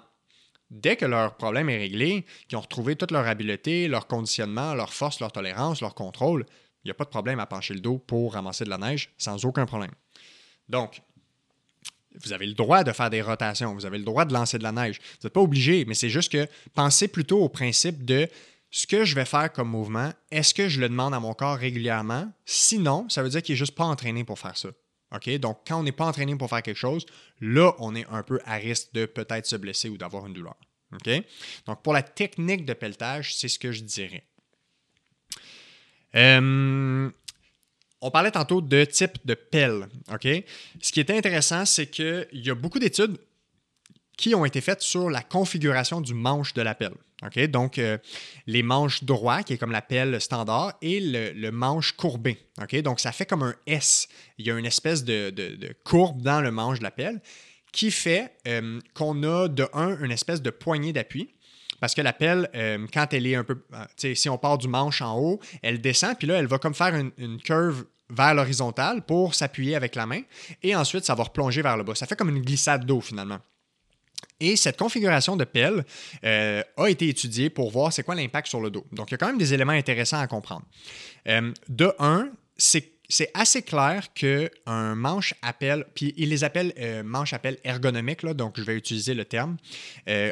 Dès que leur problème est réglé, qu'ils ont retrouvé toute leur habileté, leur conditionnement, leur force, leur tolérance, leur contrôle, il n'y a pas de problème à pencher le dos pour ramasser de la neige sans aucun problème. Donc, vous avez le droit de faire des rotations, vous avez le droit de lancer de la neige. Vous n'êtes pas obligé, mais c'est juste que pensez plutôt au principe de ce que je vais faire comme mouvement, est-ce que je le demande à mon corps régulièrement? Sinon, ça veut dire qu'il n'est juste pas entraîné pour faire ça. OK? Donc, quand on n'est pas entraîné pour faire quelque chose, là, on est un peu à risque de peut-être se blesser ou d'avoir une douleur. OK? Donc, pour la technique de pelletage, c'est ce que je dirais. Euh, on parlait tantôt de type de pelle. Ce qui est intéressant, c'est qu'il y a beaucoup d'études qui ont été faites sur la configuration du manche de la pelle. Donc, euh, les manches droits, qui est comme la pelle standard, et le, manche courbé. Donc, ça fait comme un S. Il y a une espèce de, courbe dans le manche de la pelle qui fait euh, qu'on a de un une espèce de poignée d'appui. Parce que la pelle, euh, quand elle est un peu. Si on part du manche en haut, elle descend, puis là, elle va comme faire une, une curve vers l'horizontale pour s'appuyer avec la main et ensuite ça va replonger vers le bas. Ça fait comme une glissade d'eau finalement. Et cette configuration de pelle euh, a été étudiée pour voir c'est quoi l'impact sur le dos. Donc, il y a quand même des éléments intéressants à comprendre. Euh, de un, c'est assez clair qu'un manche appel, puis il les appelle euh, manche appel ergonomique, là, donc je vais utiliser le terme.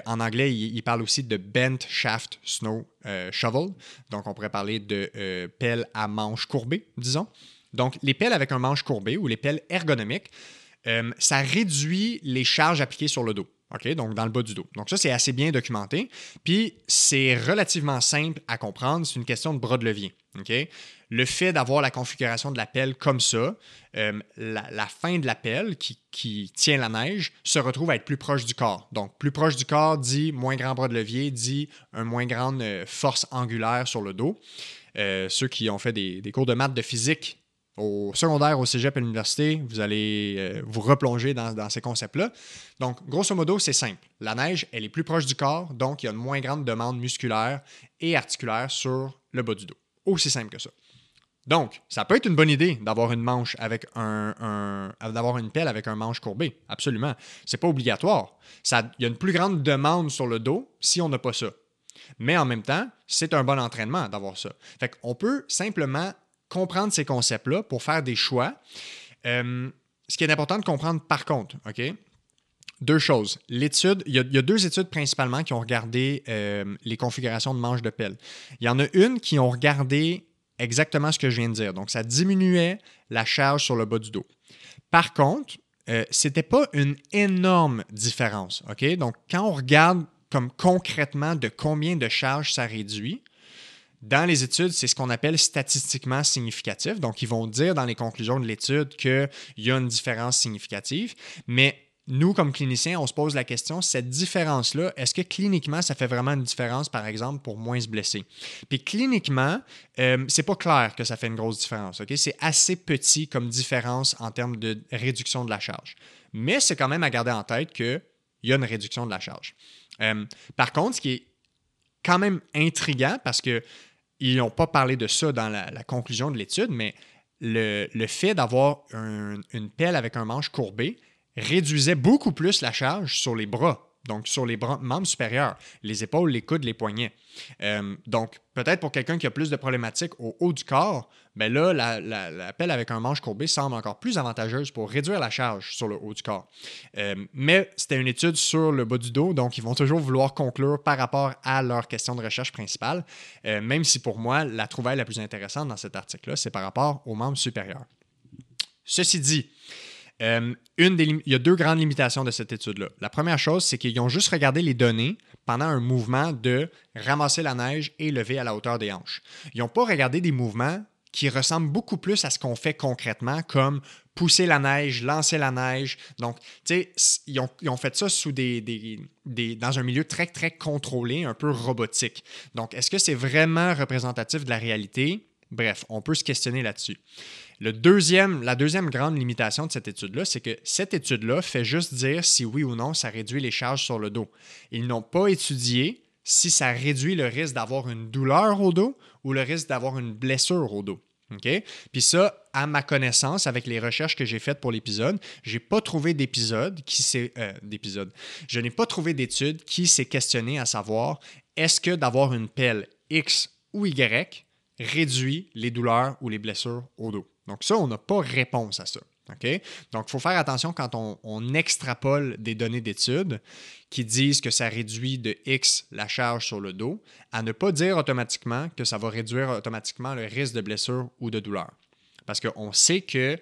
en anglais, il, parle aussi de bent shaft snow shovel, donc on pourrait parler de pelle à manche courbée, disons. Donc, les pelles avec un manche courbé ou les pelles ergonomiques, euh, ça réduit les charges appliquées sur le dos. OK? Donc, dans le bas du dos. Donc, ça, c'est assez bien documenté. Puis, c'est relativement simple à comprendre. C'est une question de bras de levier. OK? Le fait d'avoir la configuration de la pelle comme ça, euh, la, fin de la pelle qui, tient la neige se retrouve à être plus proche du corps. Donc, plus proche du corps dit moins grand bras de levier, dit une moins grande euh, force angulaire sur le dos. ceux qui ont fait des cours de maths de physique au secondaire, au cégep, à l'université, vous allez euh, vous replonger dans, ces concepts-là. Donc, grosso modo, c'est simple. La neige, elle est plus proche du corps, donc il y a une moins grande demande musculaire et articulaire sur le bas du dos. Aussi simple que ça. Donc, ça peut être une bonne idée d'avoir une manche avec un, d'avoir une pelle avec un manche courbé. Absolument. C'est pas obligatoire. Il y a une plus grande demande sur le dos si on n'a pas ça. Mais en même temps, c'est un bon entraînement d'avoir ça. Fait qu'on peut simplement comprendre ces concepts-là pour faire des choix. Euh, ce qui est important de comprendre par contre, OK? Deux choses. L'étude, il, y, a, deux études principalement qui ont regardé euh, les configurations de manches de pelle. Il y en a une qui ont regardé exactement ce que je viens de dire. Donc, ça diminuait la charge sur le bas du dos. Par contre, euh, ce n'était pas une énorme différence. Donc, quand on regarde comme concrètement de combien de charge ça réduit, dans les études, c'est ce qu'on appelle statistiquement significatif. Donc, ils vont dire dans les conclusions de l'étude qu'il y a une différence significative, mais nous, comme cliniciens, on se pose la question, cette différence-là, est-ce que cliniquement, ça fait vraiment une différence, par exemple, pour moins se blesser? Puis cliniquement, euh, c'est pas clair que ça fait une grosse différence. C'est assez petit comme différence en termes de réduction de la charge. Mais c'est quand même à garder en tête qu'il y a une réduction de la charge. Euh, par contre, ce qui est quand même intriguant, parce qu'ils n'ont pas parlé de ça dans la, conclusion de l'étude, mais le, fait d'avoir une pelle avec un manche courbé réduisait beaucoup plus la charge sur les bras donc sur les membres supérieurs, les épaules, les coudes, les poignets. Euh, donc, peut-être pour quelqu'un qui a plus de problématiques au haut du corps, ben là, la, pelle avec un manche courbé semble encore plus avantageuse pour réduire la charge sur le haut du corps. Euh, mais c'était une étude sur le bas du dos, donc ils vont toujours vouloir conclure par rapport à leur question de recherche principale, euh, même si pour moi, la trouvaille la plus intéressante dans cet article-là, c'est par rapport aux membres supérieurs. Ceci dit, euh, il y a deux grandes limitations de cette étude-là. La première chose, c'est qu'ils ont juste regardé les données pendant un mouvement de ramasser la neige et lever à la hauteur des hanches. Ils n'ont pas regardé des mouvements qui ressemblent beaucoup plus à ce qu'on fait concrètement, comme pousser la neige, lancer la neige. Donc, tu sais, ils ont, fait ça sous des, des, dans un milieu très, très contrôlé, un peu robotique. Donc, est-ce que c'est vraiment représentatif de la réalité? Bref, on peut se questionner là-dessus. Le deuxième, la deuxième grande limitation de cette étude-là, c'est que cette étude-là fait juste dire si oui ou non ça réduit les charges sur le dos. Ils n'ont pas étudié si ça réduit le risque d'avoir une douleur au dos ou le risque d'avoir une blessure au dos. Puis ça, à ma connaissance, avec les recherches que j'ai faites pour l'épisode, j'ai pas trouvé d'épisode qui s'est. Euh, d'épisode. Je n'ai pas trouvé d'étude qui s'est questionné à savoir est-ce que d'avoir une pelle X ou Y réduit les douleurs ou les blessures au dos? Donc ça, on n'a pas réponse à ça. Donc, il faut faire attention quand on, extrapole des données d'études qui disent que ça réduit de X la charge sur le dos, à ne pas dire automatiquement que ça va réduire automatiquement le risque de blessure ou de douleur. Parce qu'on sait que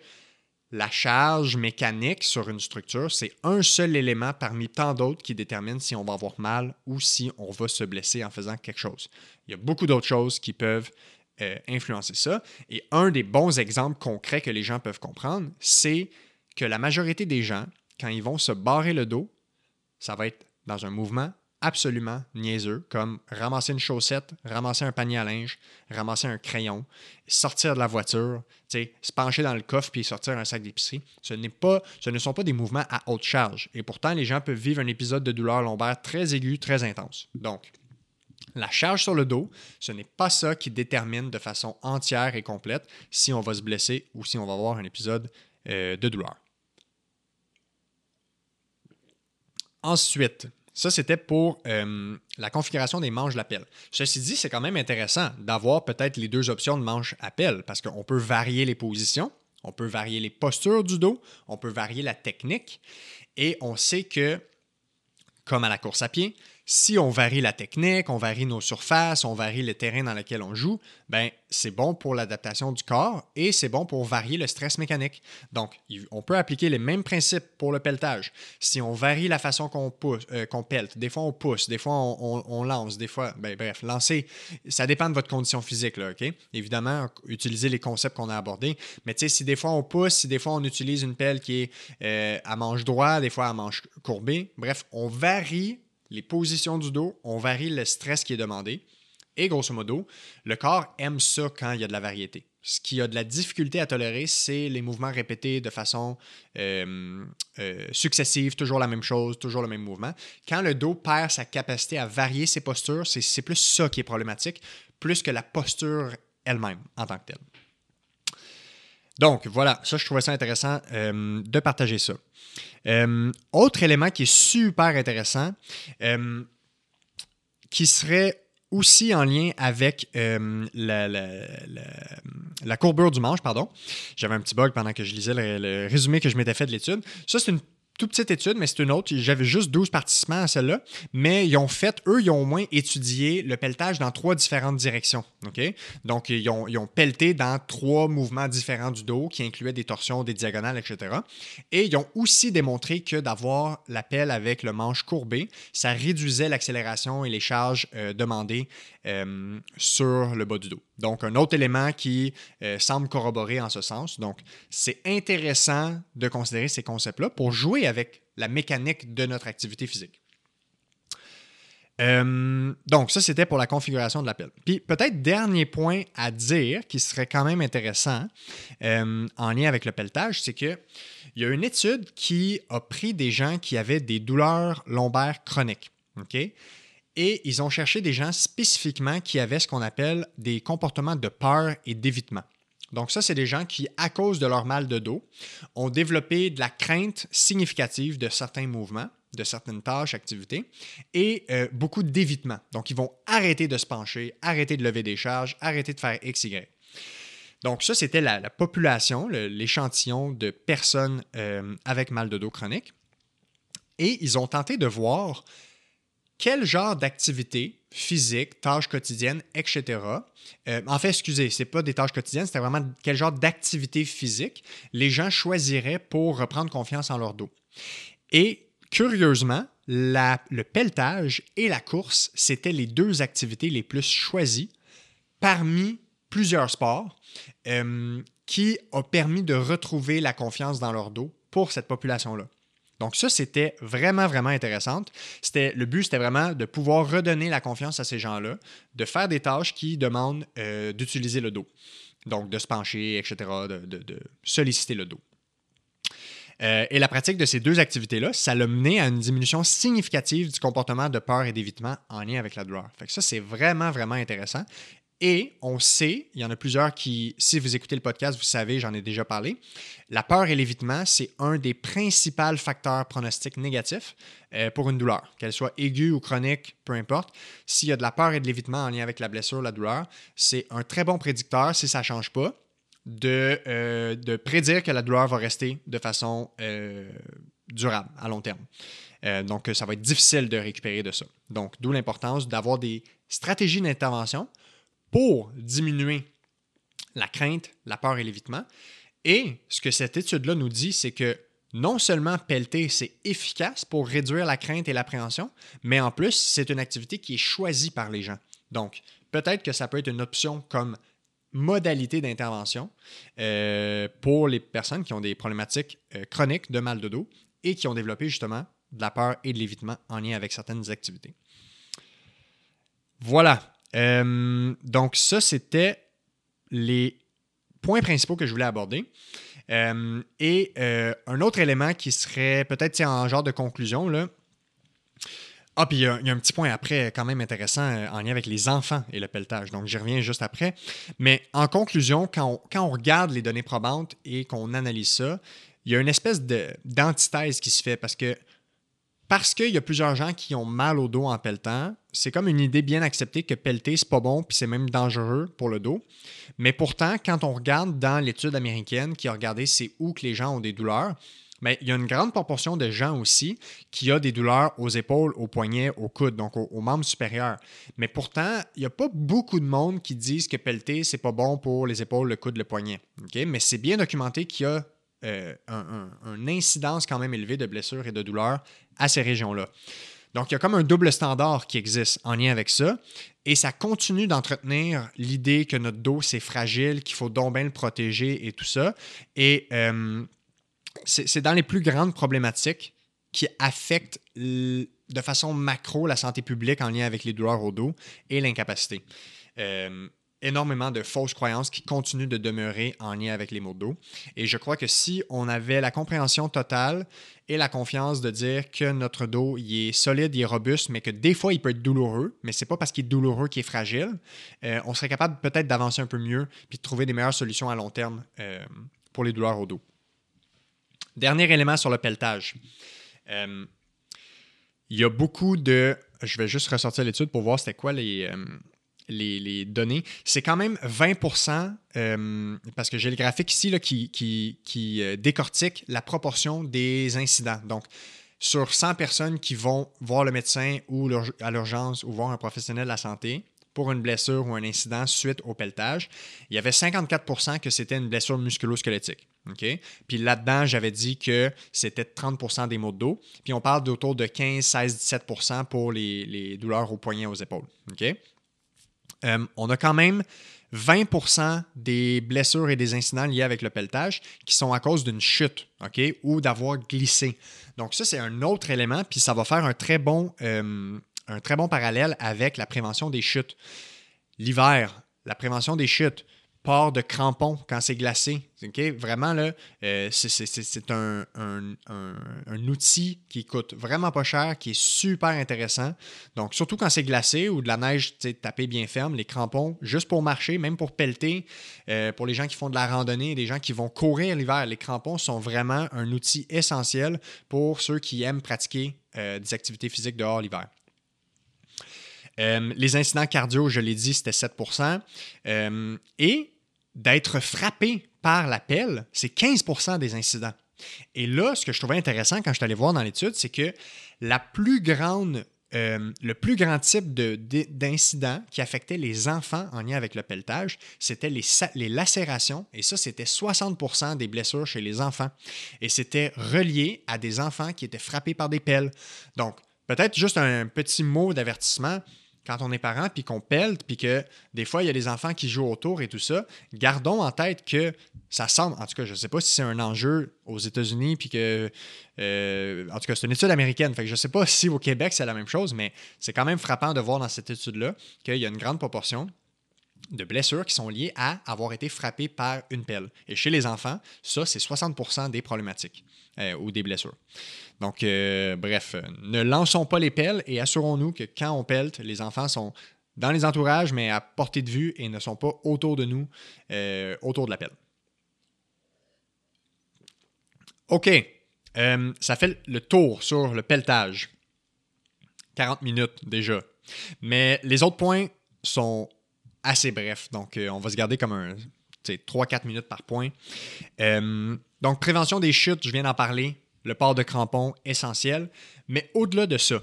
la charge mécanique sur une structure, c'est un seul élément parmi tant d'autres qui détermine si on va avoir mal ou si on va se blesser en faisant quelque chose. Il y a beaucoup d'autres choses qui peuvent euh, influencer ça. Et un des bons exemples concrets que les gens peuvent comprendre, c'est que la majorité des gens, quand ils vont se barrer le dos, ça va être dans un mouvement absolument niaiseux, comme ramasser une chaussette, ramasser un panier à linge, ramasser un crayon, sortir de la voiture, se pencher dans le coffre puis sortir un sac d'épicerie. Ce, ce ne sont pas des mouvements à haute charge. Et pourtant, les gens peuvent vivre un épisode de douleur lombaire très aigu, très intense. Donc, la charge sur le dos, ce n'est pas ça qui détermine de façon entière et complète si on va se blesser ou si on va avoir un épisode euh, de douleur. Ensuite, ça, c'était pour euh, la configuration des manches d'appel. Ceci dit, c'est quand même intéressant d'avoir peut-être les deux options de manches à pelle parce qu'on peut varier les positions, on peut varier les postures du dos, on peut varier la technique et on sait que, comme à la course à pied, si on varie la technique, on varie nos surfaces, on varie le terrain dans lequel on joue, ben c'est bon pour l'adaptation du corps et c'est bon pour varier le stress mécanique. Donc, on peut appliquer les mêmes principes pour le pelletage. Si on varie la façon qu'on euh, pelte, des fois on pousse, des fois on, lance, des fois, ben, bref, lancer, ça dépend de votre condition physique, là, OK? Évidemment, utiliser les concepts qu'on a abordés, mais tu sais, si des fois on pousse, si des fois on utilise une pelle qui est euh, à manche droite, des fois à manche courbée, bref, on varie les positions du dos, on varie le stress qui est demandé. Et grosso modo, le corps aime ça quand il y a de la variété. Ce qui a de la difficulté à tolérer, c'est les mouvements répétés de façon euh, euh, successive, toujours la même chose, toujours le même mouvement. Quand le dos perd sa capacité à varier ses postures, c'est plus ça qui est problématique, plus que la posture elle-même en tant que telle. Donc voilà, ça je trouvais ça intéressant euh, de partager ça. Euh, autre élément qui est super intéressant, euh, qui serait aussi en lien avec la, la, courbure du manche, pardon. J'avais un petit bug pendant que je lisais le résumé que je m'étais fait de l'étude. Ça, c'est une toute petite étude, mais c'est une autre. J'avais juste 12 participants à celle-là, mais ils ont fait, eux, ils ont au moins étudié le pelletage dans trois différentes directions. OK? Donc, ils ont, ils ont pelleté dans trois mouvements différents du dos qui incluaient des torsions, des diagonales, etc. Et ils ont aussi démontré que d'avoir la pelle avec le manche courbé, ça réduisait l'accélération et les charges euh, demandées euh, sur le bas du dos. Donc, un autre élément qui euh, semble corroborer en ce sens. Donc, c'est intéressant de considérer ces concepts-là pour jouer avec la mécanique de notre activité physique. Euh, donc, ça, c'était pour la configuration de l'appel. Puis, peut-être dernier point à dire qui serait quand même intéressant euh, en lien avec le pelletage, c'est qu'il y a une étude qui a pris des gens qui avaient des douleurs lombaires chroniques. Et ils ont cherché des gens spécifiquement qui avaient ce qu'on appelle des comportements de peur et d'évitement. Donc ça, c'est des gens qui, à cause de leur mal de dos, ont développé de la crainte significative de certains mouvements de certaines tâches, activités, et euh, beaucoup d'évitement. Donc, ils vont arrêter de se pencher, arrêter de lever des charges, arrêter de faire X, Y. Donc, ça, c'était la, population, l'échantillon de personnes euh, avec mal de dos chronique. Et ils ont tenté de voir quel genre d'activité physique, tâches quotidiennes, etc. Euh, en fait, excusez, ce n'est pas des tâches quotidiennes, c'était vraiment quel genre d'activité physique les gens choisiraient pour reprendre confiance en leur dos. Et Curieusement, le pelletage et la course, c'était les deux activités les plus choisies parmi plusieurs sports euh, qui ont permis de retrouver la confiance dans leur dos pour cette population-là. Donc ça, c'était vraiment, vraiment intéressant. C'était, le but, c'était vraiment de pouvoir redonner la confiance à ces gens-là, de faire des tâches qui demandent euh, d'utiliser le dos. Donc de se pencher, etc., de solliciter le dos. Euh, et la pratique de ces deux activités-là, ça l'a mené à une diminution significative du comportement de peur et d'évitement en lien avec la douleur. Fait ça, c'est vraiment, vraiment intéressant. Et on sait, il y en a plusieurs qui, si vous écoutez le podcast, vous savez, j'en ai déjà parlé, la peur et l'évitement, c'est un des principaux facteurs pronostiques négatifs euh, pour une douleur, qu'elle soit aiguë ou chronique, peu importe. S'il y a de la peur et de l'évitement en lien avec la blessure, la douleur, c'est un très bon prédicteur si ça ne change pas de, euh, de, prédire que la douleur va rester de façon euh, durable à long terme. Donc, ça va être difficile de récupérer de ça. Donc, d'où l'importance d'avoir des stratégies d'intervention pour diminuer la crainte, la peur et l'évitement. Et ce que cette étude-là nous dit, c'est que non seulement pelleter, c'est efficace pour réduire la crainte et l'appréhension, mais en plus, c'est une activité qui est choisie par les gens. Donc, peut-être que ça peut être une option comme modalité d'intervention euh, pour les personnes qui ont des problématiques euh, chroniques de mal de dos et qui ont développé justement de la peur et de l'évitement en lien avec certaines activités. Voilà. Euh, donc ça, c'était les points principaux que je voulais aborder. et un autre élément qui serait peut-être en genre de conclusion, là, ah, puis il y, a un petit point après quand même intéressant euh, en lien avec les enfants et le pelletage. Donc, j'y reviens juste après. Mais en conclusion, quand on, regarde les données probantes et qu'on analyse ça, il y a une espèce d'antithèse qui se fait parce que parce qu'il y a plusieurs gens qui ont mal au dos en pelletant, c'est comme une idée bien acceptée que pelleter, c'est pas bon, puis c'est même dangereux pour le dos. Mais pourtant, quand on regarde dans l'étude américaine qui a regardé c'est où que les gens ont des douleurs, mais il y a une grande proportion de gens aussi qui ont des douleurs aux épaules, aux poignets, aux coudes, donc aux, membres supérieurs. Mais pourtant, il n'y a pas beaucoup de monde qui disent que pelleter, c'est pas bon pour les épaules, le coude, le poignet. Mais c'est bien documenté qu'il y a euh, une incidence quand même élevée de blessures et de douleurs à ces régions-là. Donc, il y a comme un double standard qui existe en lien avec ça. Et ça continue d'entretenir l'idée que notre dos, c'est fragile, qu'il faut donc bien le protéger et tout ça. Et euh, c'est dans les plus grandes problématiques qui affectent de façon macro la santé publique en lien avec les douleurs au dos et l'incapacité. Euh, énormément de fausses croyances qui continuent de demeurer en lien avec les maux de dos. Et je crois que si on avait la compréhension totale et la confiance de dire que notre dos il est solide, il est robuste, mais que des fois il peut être douloureux, mais c'est pas parce qu'il est douloureux qu'il est fragile, euh, on serait capable peut-être d'avancer un peu mieux puis de trouver des meilleures solutions à long terme euh, pour les douleurs au dos. Dernier élément sur le pelletage. Euh, il y a beaucoup de. Je vais juste ressortir l'étude pour voir c'était quoi les, euh, les, données. C'est quand même 20% euh, parce que j'ai le graphique ici qui, qui, décortique la proportion des incidents. Donc, sur 100 personnes qui vont voir le médecin ou à l'urgence ou voir un professionnel de la santé, pour une blessure ou un incident suite au pelletage, il y avait 54% que c'était une blessure musculo-squelettique. Puis là-dedans, j'avais dit que c'était 30% des maux de dos. Puis on parle d'autour de 15, 16, 17% pour les, douleurs aux poignets aux épaules. Euh, on a quand même 20% des blessures et des incidents liés avec le pelletage qui sont à cause d'une chute, OK, ou d'avoir glissé. Donc ça, c'est un autre élément, puis ça va faire un très bon, euh, un très bon parallèle avec la prévention des chutes. L'hiver, la prévention des chutes de crampons quand c'est glacé. Vraiment, là, euh, c'est un, outil qui coûte vraiment pas cher, qui est super intéressant. Donc, surtout quand c'est glacé ou de la neige tapée bien ferme, les crampons, juste pour marcher, même pour pelleter, euh, pour les gens qui font de la randonnée, des gens qui vont courir l'hiver, les crampons sont vraiment un outil essentiel pour ceux qui aiment pratiquer euh, des activités physiques dehors l'hiver. Les incidents cardio, je l'ai dit, c'était 7% euh, Et d'être frappé par la pelle, c'est 15% des incidents. Et là, ce que je trouvais intéressant quand je suis allé voir dans l'étude, c'est que euh, le plus grand type d'incident qui affectait les enfants en lien avec le pelletage, c'était les, les, lacérations. Et ça, c'était 60% des blessures chez les enfants. Et c'était relié à des enfants qui étaient frappés par des pelles. Donc, peut-être juste un petit mot d'avertissement quand on est parent, puis qu'on pèle, puis que des fois, il y a des enfants qui jouent autour et tout ça, gardons en tête que ça semble, en tout cas, je ne sais pas si c'est un enjeu aux États-Unis, puis que, euh, en tout cas, c'est une étude américaine, je ne sais pas si au Québec c'est la même chose, mais c'est quand même frappant de voir dans cette étude-là qu'il y a une grande proportion de blessures qui sont liées à avoir été frappé par une pelle. Et chez les enfants, ça, c'est 60% des problématiques euh, ou des blessures. Donc, euh, bref, ne lançons pas les pelles et assurons-nous que quand on pelle, les enfants sont dans les entourages, mais à portée de vue et ne sont pas autour de nous, euh, autour de la pelle. OK. ça fait le tour sur le pelletage. 40 minutes déjà. Mais les autres points sont assez bref. Donc, euh, on va se garder comme un 3-4 minutes par point. Euh, donc, prévention des chutes, je viens d'en parler. Le port de crampons, essentiel. Mais au-delà de ça,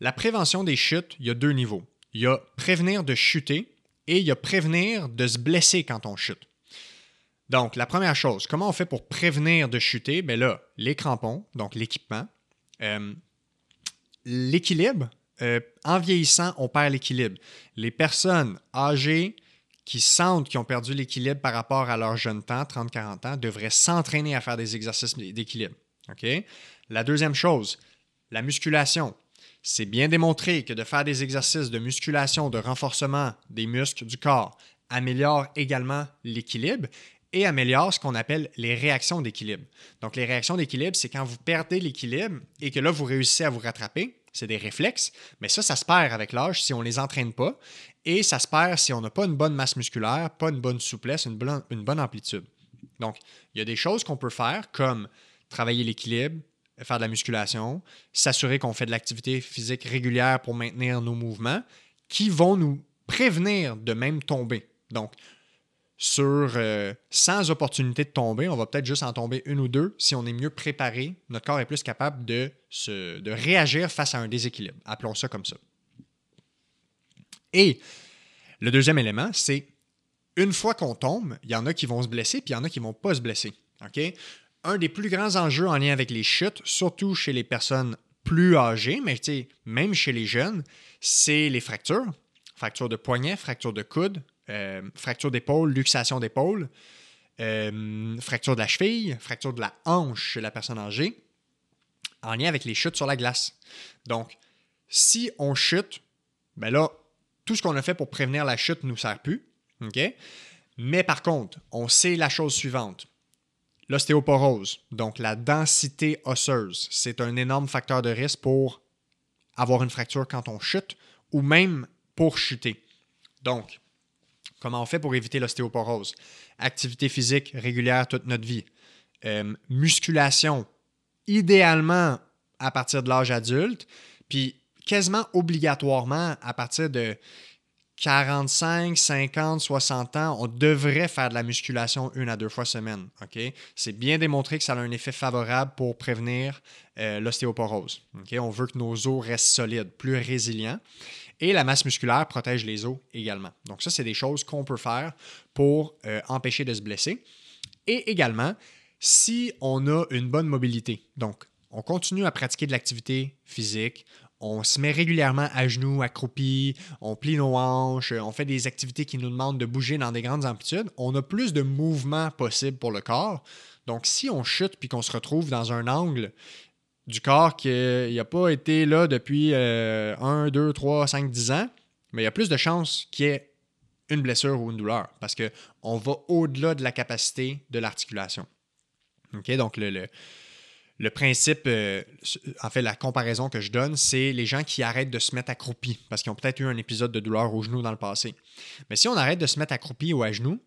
la prévention des chutes, il y a deux niveaux. Il y a prévenir de chuter et il y a prévenir de se blesser quand on chute. Donc, la première chose, comment on fait pour prévenir de chuter? Bien là, les crampons, donc l'équipement. Euh, l'équilibre, euh, en vieillissant, on perd l'équilibre. Les personnes âgées qui sentent qu'ils ont perdu l'équilibre par rapport à leur jeune temps, 30-40 ans, devraient s'entraîner à faire des exercices d'équilibre. La deuxième chose, la musculation. C'est bien démontré que de faire des exercices de musculation, de renforcement des muscles du corps améliore également l'équilibre et améliore ce qu'on appelle les réactions d'équilibre. Donc, les réactions d'équilibre, c'est quand vous perdez l'équilibre et que là, vous réussissez à vous rattraper c'est des réflexes, mais ça, ça se perd avec l'âge si on ne les entraîne pas, et ça se perd si on n'a pas une bonne masse musculaire, pas une bonne souplesse, une bonne, une bonne amplitude. Donc, il y a des choses qu'on peut faire comme travailler l'équilibre, faire de la musculation, s'assurer qu'on fait de l'activité physique régulière pour maintenir nos mouvements, qui vont nous prévenir de même tomber. Donc, sur euh, sans opportunité de tomber, on va peut-être juste en tomber une ou deux. Si on est mieux préparé, notre corps est plus capable de, réagir face à un déséquilibre. Appelons ça comme ça. Et le deuxième élément, c'est une fois qu'on tombe, il y en a qui vont se blesser, puis il y en a qui ne vont pas se blesser. Un des plus grands enjeux en lien avec les chutes, surtout chez les personnes plus âgées, mais même chez les jeunes, c'est les fractures. Fracture de poignet, fracture de coude, euh, fracture d'épaule, luxation d'épaule, euh, fracture de la cheville, fracture de la hanche chez la personne âgée, en lien avec les chutes sur la glace. Donc, si on chute, ben là, tout ce qu'on a fait pour prévenir la chute ne nous sert plus. Mais par contre, on sait la chose suivante. L'ostéoporose, donc la densité osseuse, c'est un énorme facteur de risque pour avoir une fracture quand on chute ou même pour chuter. Donc, Comment on fait pour éviter l'ostéoporose? Activité physique régulière toute notre vie. Euh, musculation, idéalement à partir de l'âge adulte, puis quasiment obligatoirement à partir de 45, 50, 60 ans, on devrait faire de la musculation une à deux fois semaine. C'est bien démontré que ça a un effet favorable pour prévenir euh, l'ostéoporose. On veut que nos os restent solides, plus résilients. Et la masse musculaire protège les os également. Donc ça, c'est des choses qu'on peut faire pour euh, empêcher de se blesser. Et également, si on a une bonne mobilité, donc on continue à pratiquer de l'activité physique, on se met régulièrement à genoux, accroupi, on plie nos hanches, on fait des activités qui nous demandent de bouger dans des grandes amplitudes, on a plus de mouvements possibles pour le corps. Donc, si on chute puis qu'on se retrouve dans un angle du corps qui n'a pas été là depuis 1, 2, 3, 5, 10 ans, mais il y a plus de chances qu'il y ait une blessure ou une douleur parce qu'on va au-delà de la capacité de l'articulation. Donc, le, le, principe, euh, en fait, la comparaison que je donne, c'est les gens qui arrêtent de se mettre accroupis parce qu'ils ont peut-être eu un épisode de douleur au genou dans le passé. Mais si on arrête de se mettre accroupi ou à genoux,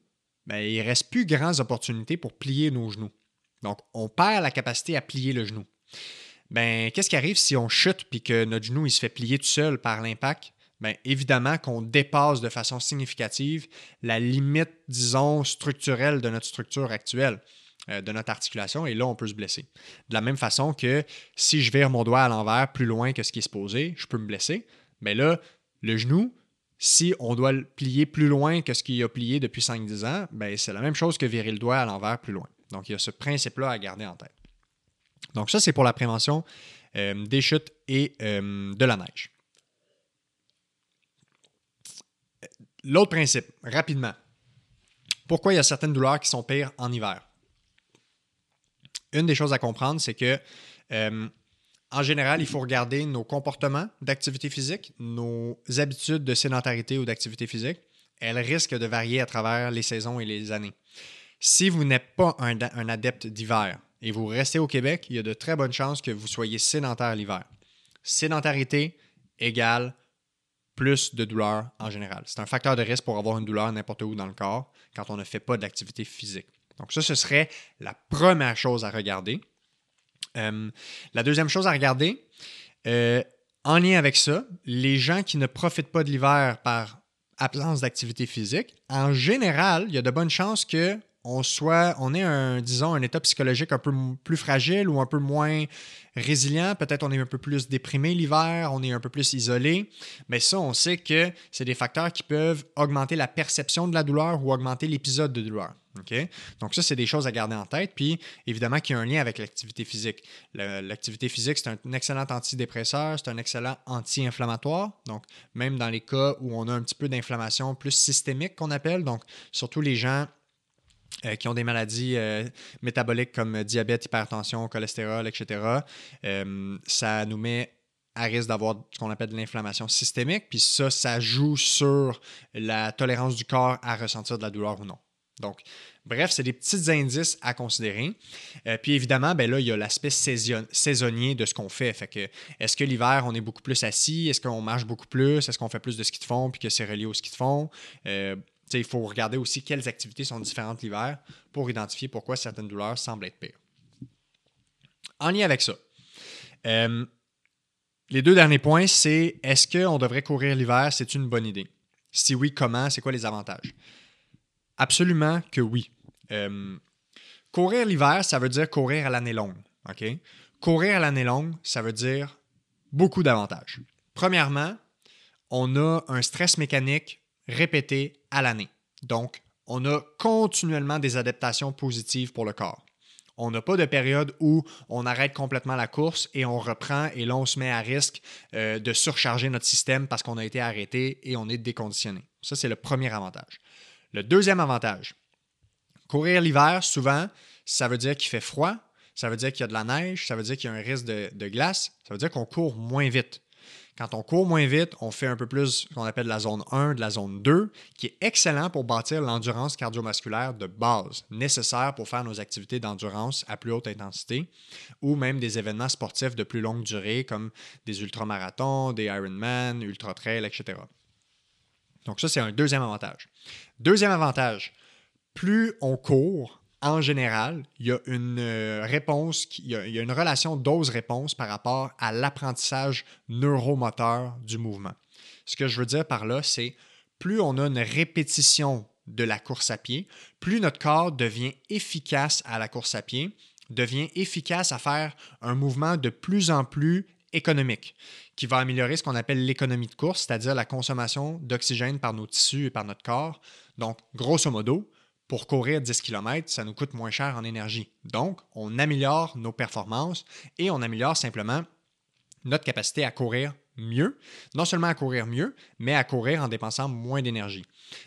ben, il ne reste plus grandes opportunités pour plier nos genoux. Donc, on perd la capacité à plier le genou. Ben, qu'est-ce qui arrive si on chute puis que notre genou il se fait plier tout seul par l'impact? Bien, évidemment qu'on dépasse de façon significative la limite, disons, structurelle de notre structure actuelle, euh, de notre articulation, et là, on peut se blesser. De la même façon que si je vire mon doigt à l'envers plus loin que ce qui est supposé, je peux me blesser. Mais là, le genou, si on doit le plier plus loin que ce qu'il a plié depuis 5-10 ans, ben, c'est la même chose que virer le doigt à l'envers plus loin. Donc, il y a ce principe-là à garder en tête. Donc, ça, c'est pour la prévention euh, des chutes et euh, de la neige. L'autre principe, rapidement. Pourquoi il y a certaines douleurs qui sont pires en hiver? Une des choses à comprendre, c'est que euh, en général, il faut regarder nos comportements d'activité physique, nos habitudes de sédentarité ou d'activité physique. Elles risquent de varier à travers les saisons et les années. Si vous n'êtes pas un adepte d'hiver et vous restez au Québec, il y a de très bonnes chances que vous soyez sédentaire l'hiver. Sédentarité égale plus de douleur en général. C'est un facteur de risque pour avoir une douleur n'importe où dans le corps quand on ne fait pas d'activité physique. Donc ça, ce serait la première chose à regarder. Euh, la deuxième chose à regarder, euh, en lien avec ça, les gens qui ne profitent pas de l'hiver par absence d'activité physique, en général, il y a de bonnes chances que on soit, on ait un, disons, un état psychologique un peu plus fragile ou un peu moins résilient. Peut-être on est un peu plus déprimé l'hiver, on est un peu plus isolé. Mais ça, on sait que c'est des facteurs qui peuvent augmenter la perception de la douleur ou augmenter l'épisode de douleur. Donc ça, c'est des choses à garder en tête. Puis évidemment qu'il y a un lien avec l'activité physique. L'activité physique, c'est un excellent antidépresseur, c'est un excellent anti-inflammatoire. Donc même dans les cas où on a un petit peu d'inflammation plus systémique qu'on appelle, donc surtout les gens euh, qui ont des maladies euh, métaboliques comme diabète, hypertension, cholestérol, etc., euh, ça nous met à risque d'avoir ce qu'on appelle de l'inflammation systémique. Puis ça, ça joue sur la tolérance du corps à ressentir de la douleur ou non. Donc, bref, c'est des petits indices à considérer. puis évidemment, ben là, il y a l'aspect saisonnier de ce qu'on fait. Fait que, est-ce que l'hiver, on est beaucoup plus assis? Est-ce qu'on marche beaucoup plus? Est-ce qu'on fait plus de ski de fond puis que c'est relié au ski de fond? Il faut regarder aussi quelles activités sont différentes l'hiver pour identifier pourquoi certaines douleurs semblent être pires. En lien avec ça, euh, les deux derniers points, c'est est-ce qu'on devrait courir l'hiver? C'est une bonne idée. Si oui, comment? C'est quoi les avantages? Absolument que oui. Euh, courir l'hiver, ça veut dire courir à l'année longue. Courir à l'année longue, ça veut dire beaucoup d'avantages. Premièrement, on a un stress mécanique répété à l'année. Donc, on a continuellement des adaptations positives pour le corps. On n'a pas de période où on arrête complètement la course et on reprend et là on se met à risque euh, de surcharger notre système parce qu'on a été arrêté et on est déconditionné. Ça, c'est le premier avantage. Le deuxième avantage, courir l'hiver, souvent, ça veut dire qu'il fait froid, ça veut dire qu'il y a de la neige, ça veut dire qu'il y a un risque de glace, ça veut dire qu'on court moins vite. Quand on court moins vite, on fait un peu plus ce qu'on appelle la zone 1, de la zone 2, qui est excellent pour bâtir l'endurance cardiovasculaire de base, nécessaire pour faire nos activités d'endurance à plus haute intensité, ou même des événements sportifs de plus longue durée, comme des ultramarathons, des Ironman, ultra-trail, etc. Donc ça, c'est un deuxième avantage. Deuxième avantage, plus on court, en général, il y a une euh, réponse, il y a, une relation dose-réponse par rapport à l'apprentissage neuromoteur du mouvement. Ce que je veux dire par là, c'est plus on a une répétition de la course à pied, plus notre corps devient efficace à la course à pied, devient efficace à faire un mouvement de plus en plus économique, qui va améliorer ce qu'on appelle l'économie de course, c'est-à-dire la consommation d'oxygène par nos tissus et par notre corps. Donc, grosso modo, pour courir 10 km, ça nous coûte moins cher en énergie. Donc, on améliore nos performances et on améliore simplement notre capacité à courir mieux, non seulement à courir mieux, mais à courir en dépensant moins d'énergie.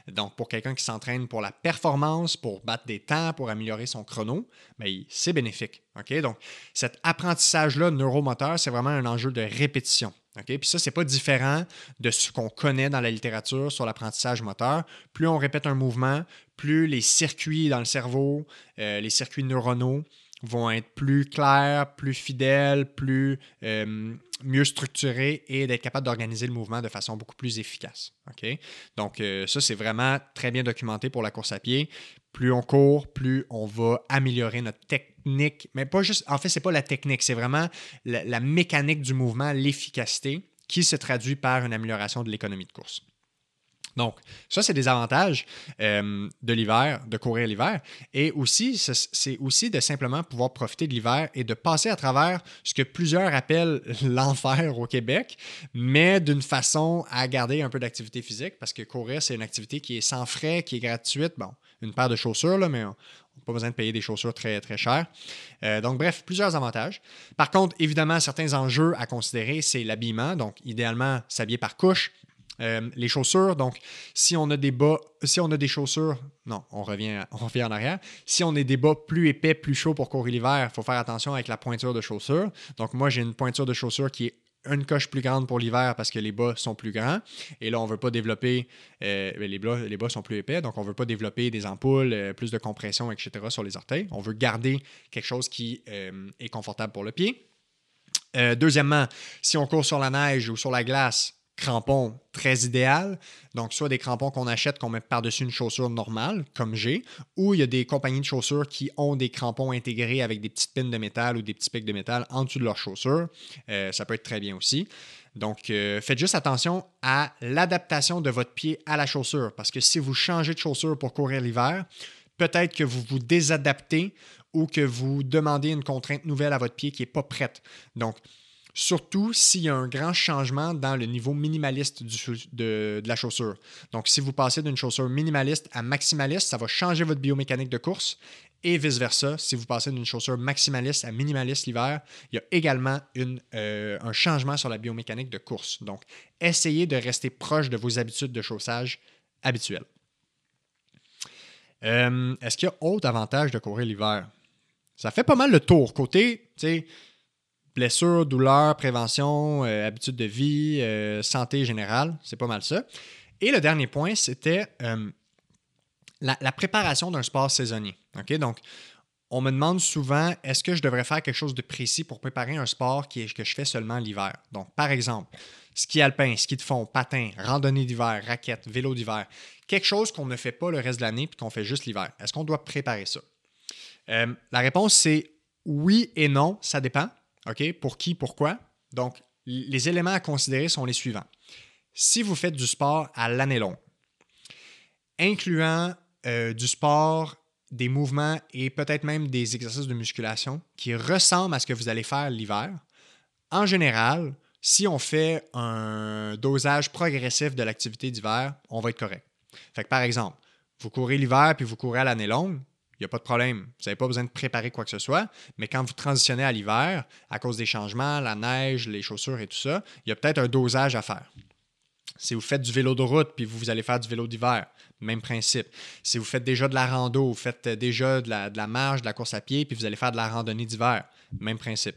Donc, pour quelqu'un qui s'entraîne pour la performance, pour battre des temps, pour améliorer son chrono, ben, c'est bénéfique. Donc, cet apprentissage-là neuromoteur, c'est vraiment un enjeu de répétition. Puis ça, ce n'est pas différent de ce qu'on connaît dans la littérature sur l'apprentissage moteur. Plus on répète un mouvement, plus les circuits dans le cerveau, euh, les circuits neuronaux vont être plus clairs, plus fidèles, plus euh, mieux structurés et d'être capable d'organiser le mouvement de façon beaucoup plus efficace. Donc, euh, ça, c'est vraiment très bien documenté pour la course à pied. Plus on court, plus on va améliorer notre technique. Mais pas juste, en fait, c'est pas la technique, c'est vraiment la mécanique du mouvement, l'efficacité qui se traduit par une amélioration de l'économie de course. Donc, ça, c'est des avantages euh, de l'hiver, de courir l'hiver. Et aussi, c'est aussi de simplement pouvoir profiter de l'hiver et de passer à travers ce que plusieurs appellent [LAUGHS] l'enfer au Québec, mais d'une façon à garder un peu d'activité physique, parce que courir, c'est une activité qui est sans frais, qui est gratuite. Bon, une paire de chaussures, là, mais on n'a pas besoin de payer des chaussures très, très chères. Euh, donc, bref, plusieurs avantages. Par contre, évidemment, certains enjeux à considérer, c'est l'habillement. Donc, idéalement, s'habiller par couche euh, les chaussures, donc si on a des bas, si on a des chaussures, non, on revient, [LAUGHS] on revient en arrière. Si on a des bas plus épais, plus chauds pour courir l'hiver, il faut faire attention avec la pointure de chaussure. Donc moi, j'ai une pointure de chaussure qui est une coche plus grande pour l'hiver parce que les bas sont plus grands. Et là, on ne veut pas développer, euh, les, bas, les bas sont plus épais, donc on ne veut pas développer des ampoules, euh, plus de compression, etc. sur les orteils. On veut garder quelque chose qui est confortable pour le pied. deuxièmement, si on court sur la neige ou sur la glace, crampons très idéal. Donc, soit des crampons qu'on achète, qu'on met par-dessus une chaussure normale, comme j'ai, ou il y a des compagnies de chaussures qui ont des crampons intégrés avec des petites pins de métal ou des petits pics de métal en dessous de leur chaussure. Euh, ça peut être très bien aussi. Donc, euh, faites juste attention à l'adaptation de votre pied à la chaussure, parce que si vous changez de chaussure pour courir l'hiver, peut-être que vous vous désadaptez ou que vous demandez une contrainte nouvelle à votre pied qui n'est pas prête. Donc, surtout s'il y a un grand changement dans le niveau minimaliste de, la chaussure. Donc, si vous passez d'une chaussure minimaliste à maximaliste, ça va changer votre biomécanique de course. Et vice-versa, si vous passez d'une chaussure maximaliste à minimaliste l'hiver, il y a également euh, un changement sur la biomécanique de course. Donc, essayez de rester proche de vos habitudes de chaussage habituelles. Euh, est-ce qu'il y a autre avantage de courir l'hiver? Ça fait pas mal le tour. Côté, tu sais, blessures, douleurs, prévention, euh, habitudes de vie, euh, santé générale. C'est pas mal ça. Et le dernier point, c'était euh, la, préparation d'un sport saisonnier. Donc, on me demande souvent est-ce que je devrais faire quelque chose de précis pour préparer un sport qui que je fais seulement l'hiver? Donc, par exemple, ski alpin, ski de fond, patin, randonnée d'hiver, raquette, vélo d'hiver. Quelque chose qu'on ne fait pas le reste de l'année puis qu'on fait juste l'hiver. Est-ce qu'on doit préparer ça? la réponse, c'est oui et non, ça dépend. OK? Pour qui, pourquoi? Donc, les éléments à considérer sont les suivants. Si vous faites du sport à l'année longue, incluant euh, du sport, des mouvements et peut-être même des exercices de musculation qui ressemblent à ce que vous allez faire l'hiver, en général, si on fait un dosage progressif de l'activité d'hiver, on va être correct. Fait par exemple, vous courez l'hiver puis vous courez à l'année longue, il n'y a pas de problème. Vous n'avez pas besoin de préparer quoi que ce soit. Mais quand vous transitionnez à l'hiver, à cause des changements, la neige, les chaussures et tout ça, il y a peut-être un dosage à faire. Si vous faites du vélo de route puis vous allez faire du vélo d'hiver, même principe. Si vous faites déjà de la rando, vous faites déjà de la, de marche, de la course à pied, puis vous allez faire de la randonnée d'hiver, même principe.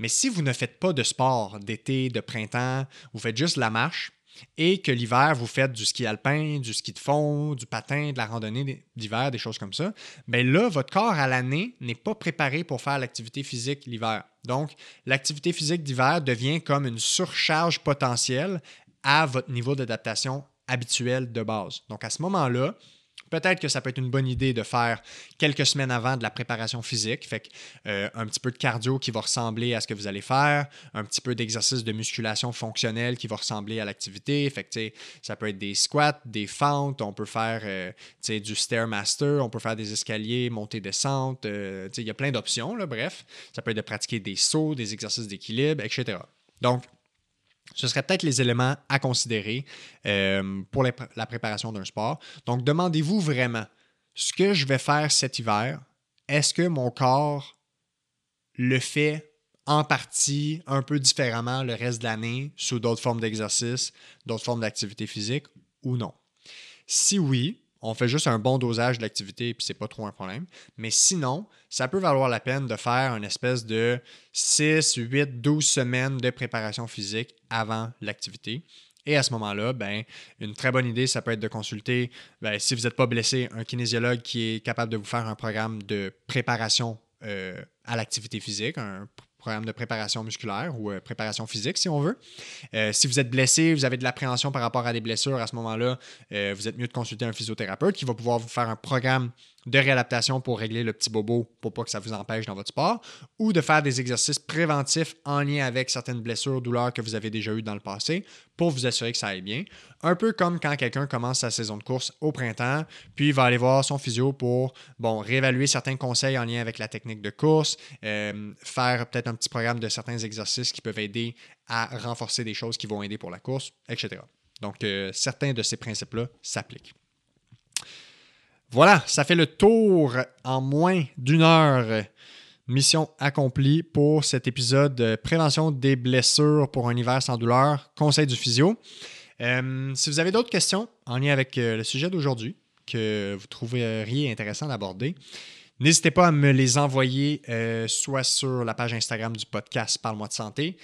Mais si vous ne faites pas de sport d'été, de printemps, vous faites juste la marche, et que l'hiver, vous faites du ski alpin, du ski de fond, du patin, de la randonnée d'hiver, des choses comme ça, bien là, votre corps à l'année n'est pas préparé pour faire l'activité physique l'hiver. Donc, l'activité physique d'hiver devient comme une surcharge potentielle à votre niveau d'adaptation habituel de base. Donc, à ce moment-là, Peut-être que ça peut être une bonne idée de faire quelques semaines avant de la préparation physique. Fait euh, un petit peu de cardio qui va ressembler à ce que vous allez faire, un petit peu d'exercice de musculation fonctionnelle qui va ressembler à l'activité. Fait que, ça peut être des squats, des fentes, on peut faire euh, du Stairmaster, on peut faire des escaliers, monter, descente. Euh, il y a plein d'options, bref. Ça peut être de pratiquer des sauts, des exercices d'équilibre, etc. Donc, ce seraient peut-être les éléments à considérer euh, pour la préparation d'un sport. Donc, demandez-vous vraiment, ce que je vais faire cet hiver, est-ce que mon corps le fait en partie un peu différemment le reste de l'année sous d'autres formes d'exercice, d'autres formes d'activité physique ou non? Si oui, on fait juste un bon dosage de l'activité et c'est pas trop un problème. Mais sinon, ça peut valoir la peine de faire une espèce de 6, 8, 12 semaines de préparation physique avant l'activité. Et à ce moment-là, ben, une très bonne idée, ça peut être de consulter, ben, si vous n'êtes pas blessé, un kinésiologue qui est capable de vous faire un programme de préparation euh, à l'activité physique, programme de préparation musculaire ou euh, préparation physique, si on veut. Euh, si vous êtes blessé, vous avez de l'appréhension par rapport à des blessures, à ce moment-là, vous êtes mieux de consulter un physiothérapeute qui va pouvoir vous faire un programme de réadaptation pour régler le petit bobo pour pas que ça vous empêche dans votre sport, ou de faire des exercices préventifs en lien avec certaines blessures, douleurs que vous avez déjà eues dans le passé pour vous assurer que ça aille bien. Un peu comme quand quelqu'un commence sa saison de course au printemps, puis va aller voir son physio pour bon, réévaluer certains conseils en lien avec la technique de course, euh, faire peut-être un petit programme de certains exercices qui peuvent aider à renforcer des choses qui vont aider pour la course, etc. Donc, euh, certains de ces principes-là s'appliquent. Voilà, ça fait le tour en moins d'une heure. Mission accomplie pour cet épisode de prévention des blessures pour un hiver sans douleur, conseil du physio. Euh, si vous avez d'autres questions en lien avec euh, le sujet d'aujourd'hui que vous trouveriez intéressant d'aborder, n'hésitez pas à me les envoyer euh, soit sur la page Instagram du podcast Parle-moi de santé,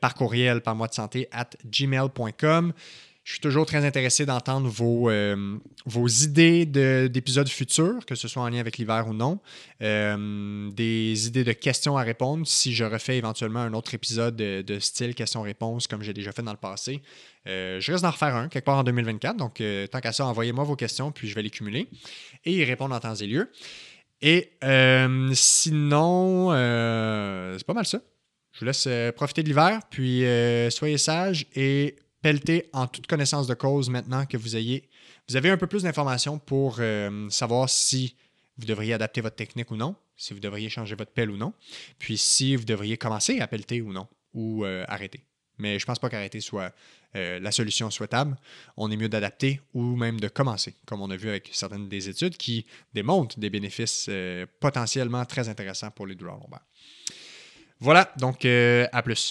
par courriel parle-moi de santé at gmail.com. Je suis toujours très intéressé d'entendre vos, euh, vos idées d'épisodes futurs, que ce soit en lien avec l'hiver ou non. Euh, des idées de questions à répondre si je refais éventuellement un autre épisode de, style questions-réponses comme j'ai déjà fait dans le passé. Euh, je risque d'en refaire un quelque part en 2024. Donc, tant qu'à ça, envoyez-moi vos questions, puis je vais les cumuler et y répondre en temps et lieu. Et sinon, c'est pas mal ça. Je vous laisse profiter de l'hiver, puis soyez sages et pelleter en toute connaissance de cause maintenant que vous ayez, vous avez un peu plus d'informations pour euh, savoir si vous devriez adapter votre technique ou non, si vous devriez changer votre pelle ou non, puis si vous devriez commencer à pelleter ou non, ou euh, arrêter. Mais je ne pense pas qu'arrêter soit euh, la solution souhaitable. On est mieux d'adapter ou même de commencer, comme on a vu avec certaines des études qui démontrent des bénéfices potentiellement très intéressants pour les douleurs lombaires. Voilà, donc à plus.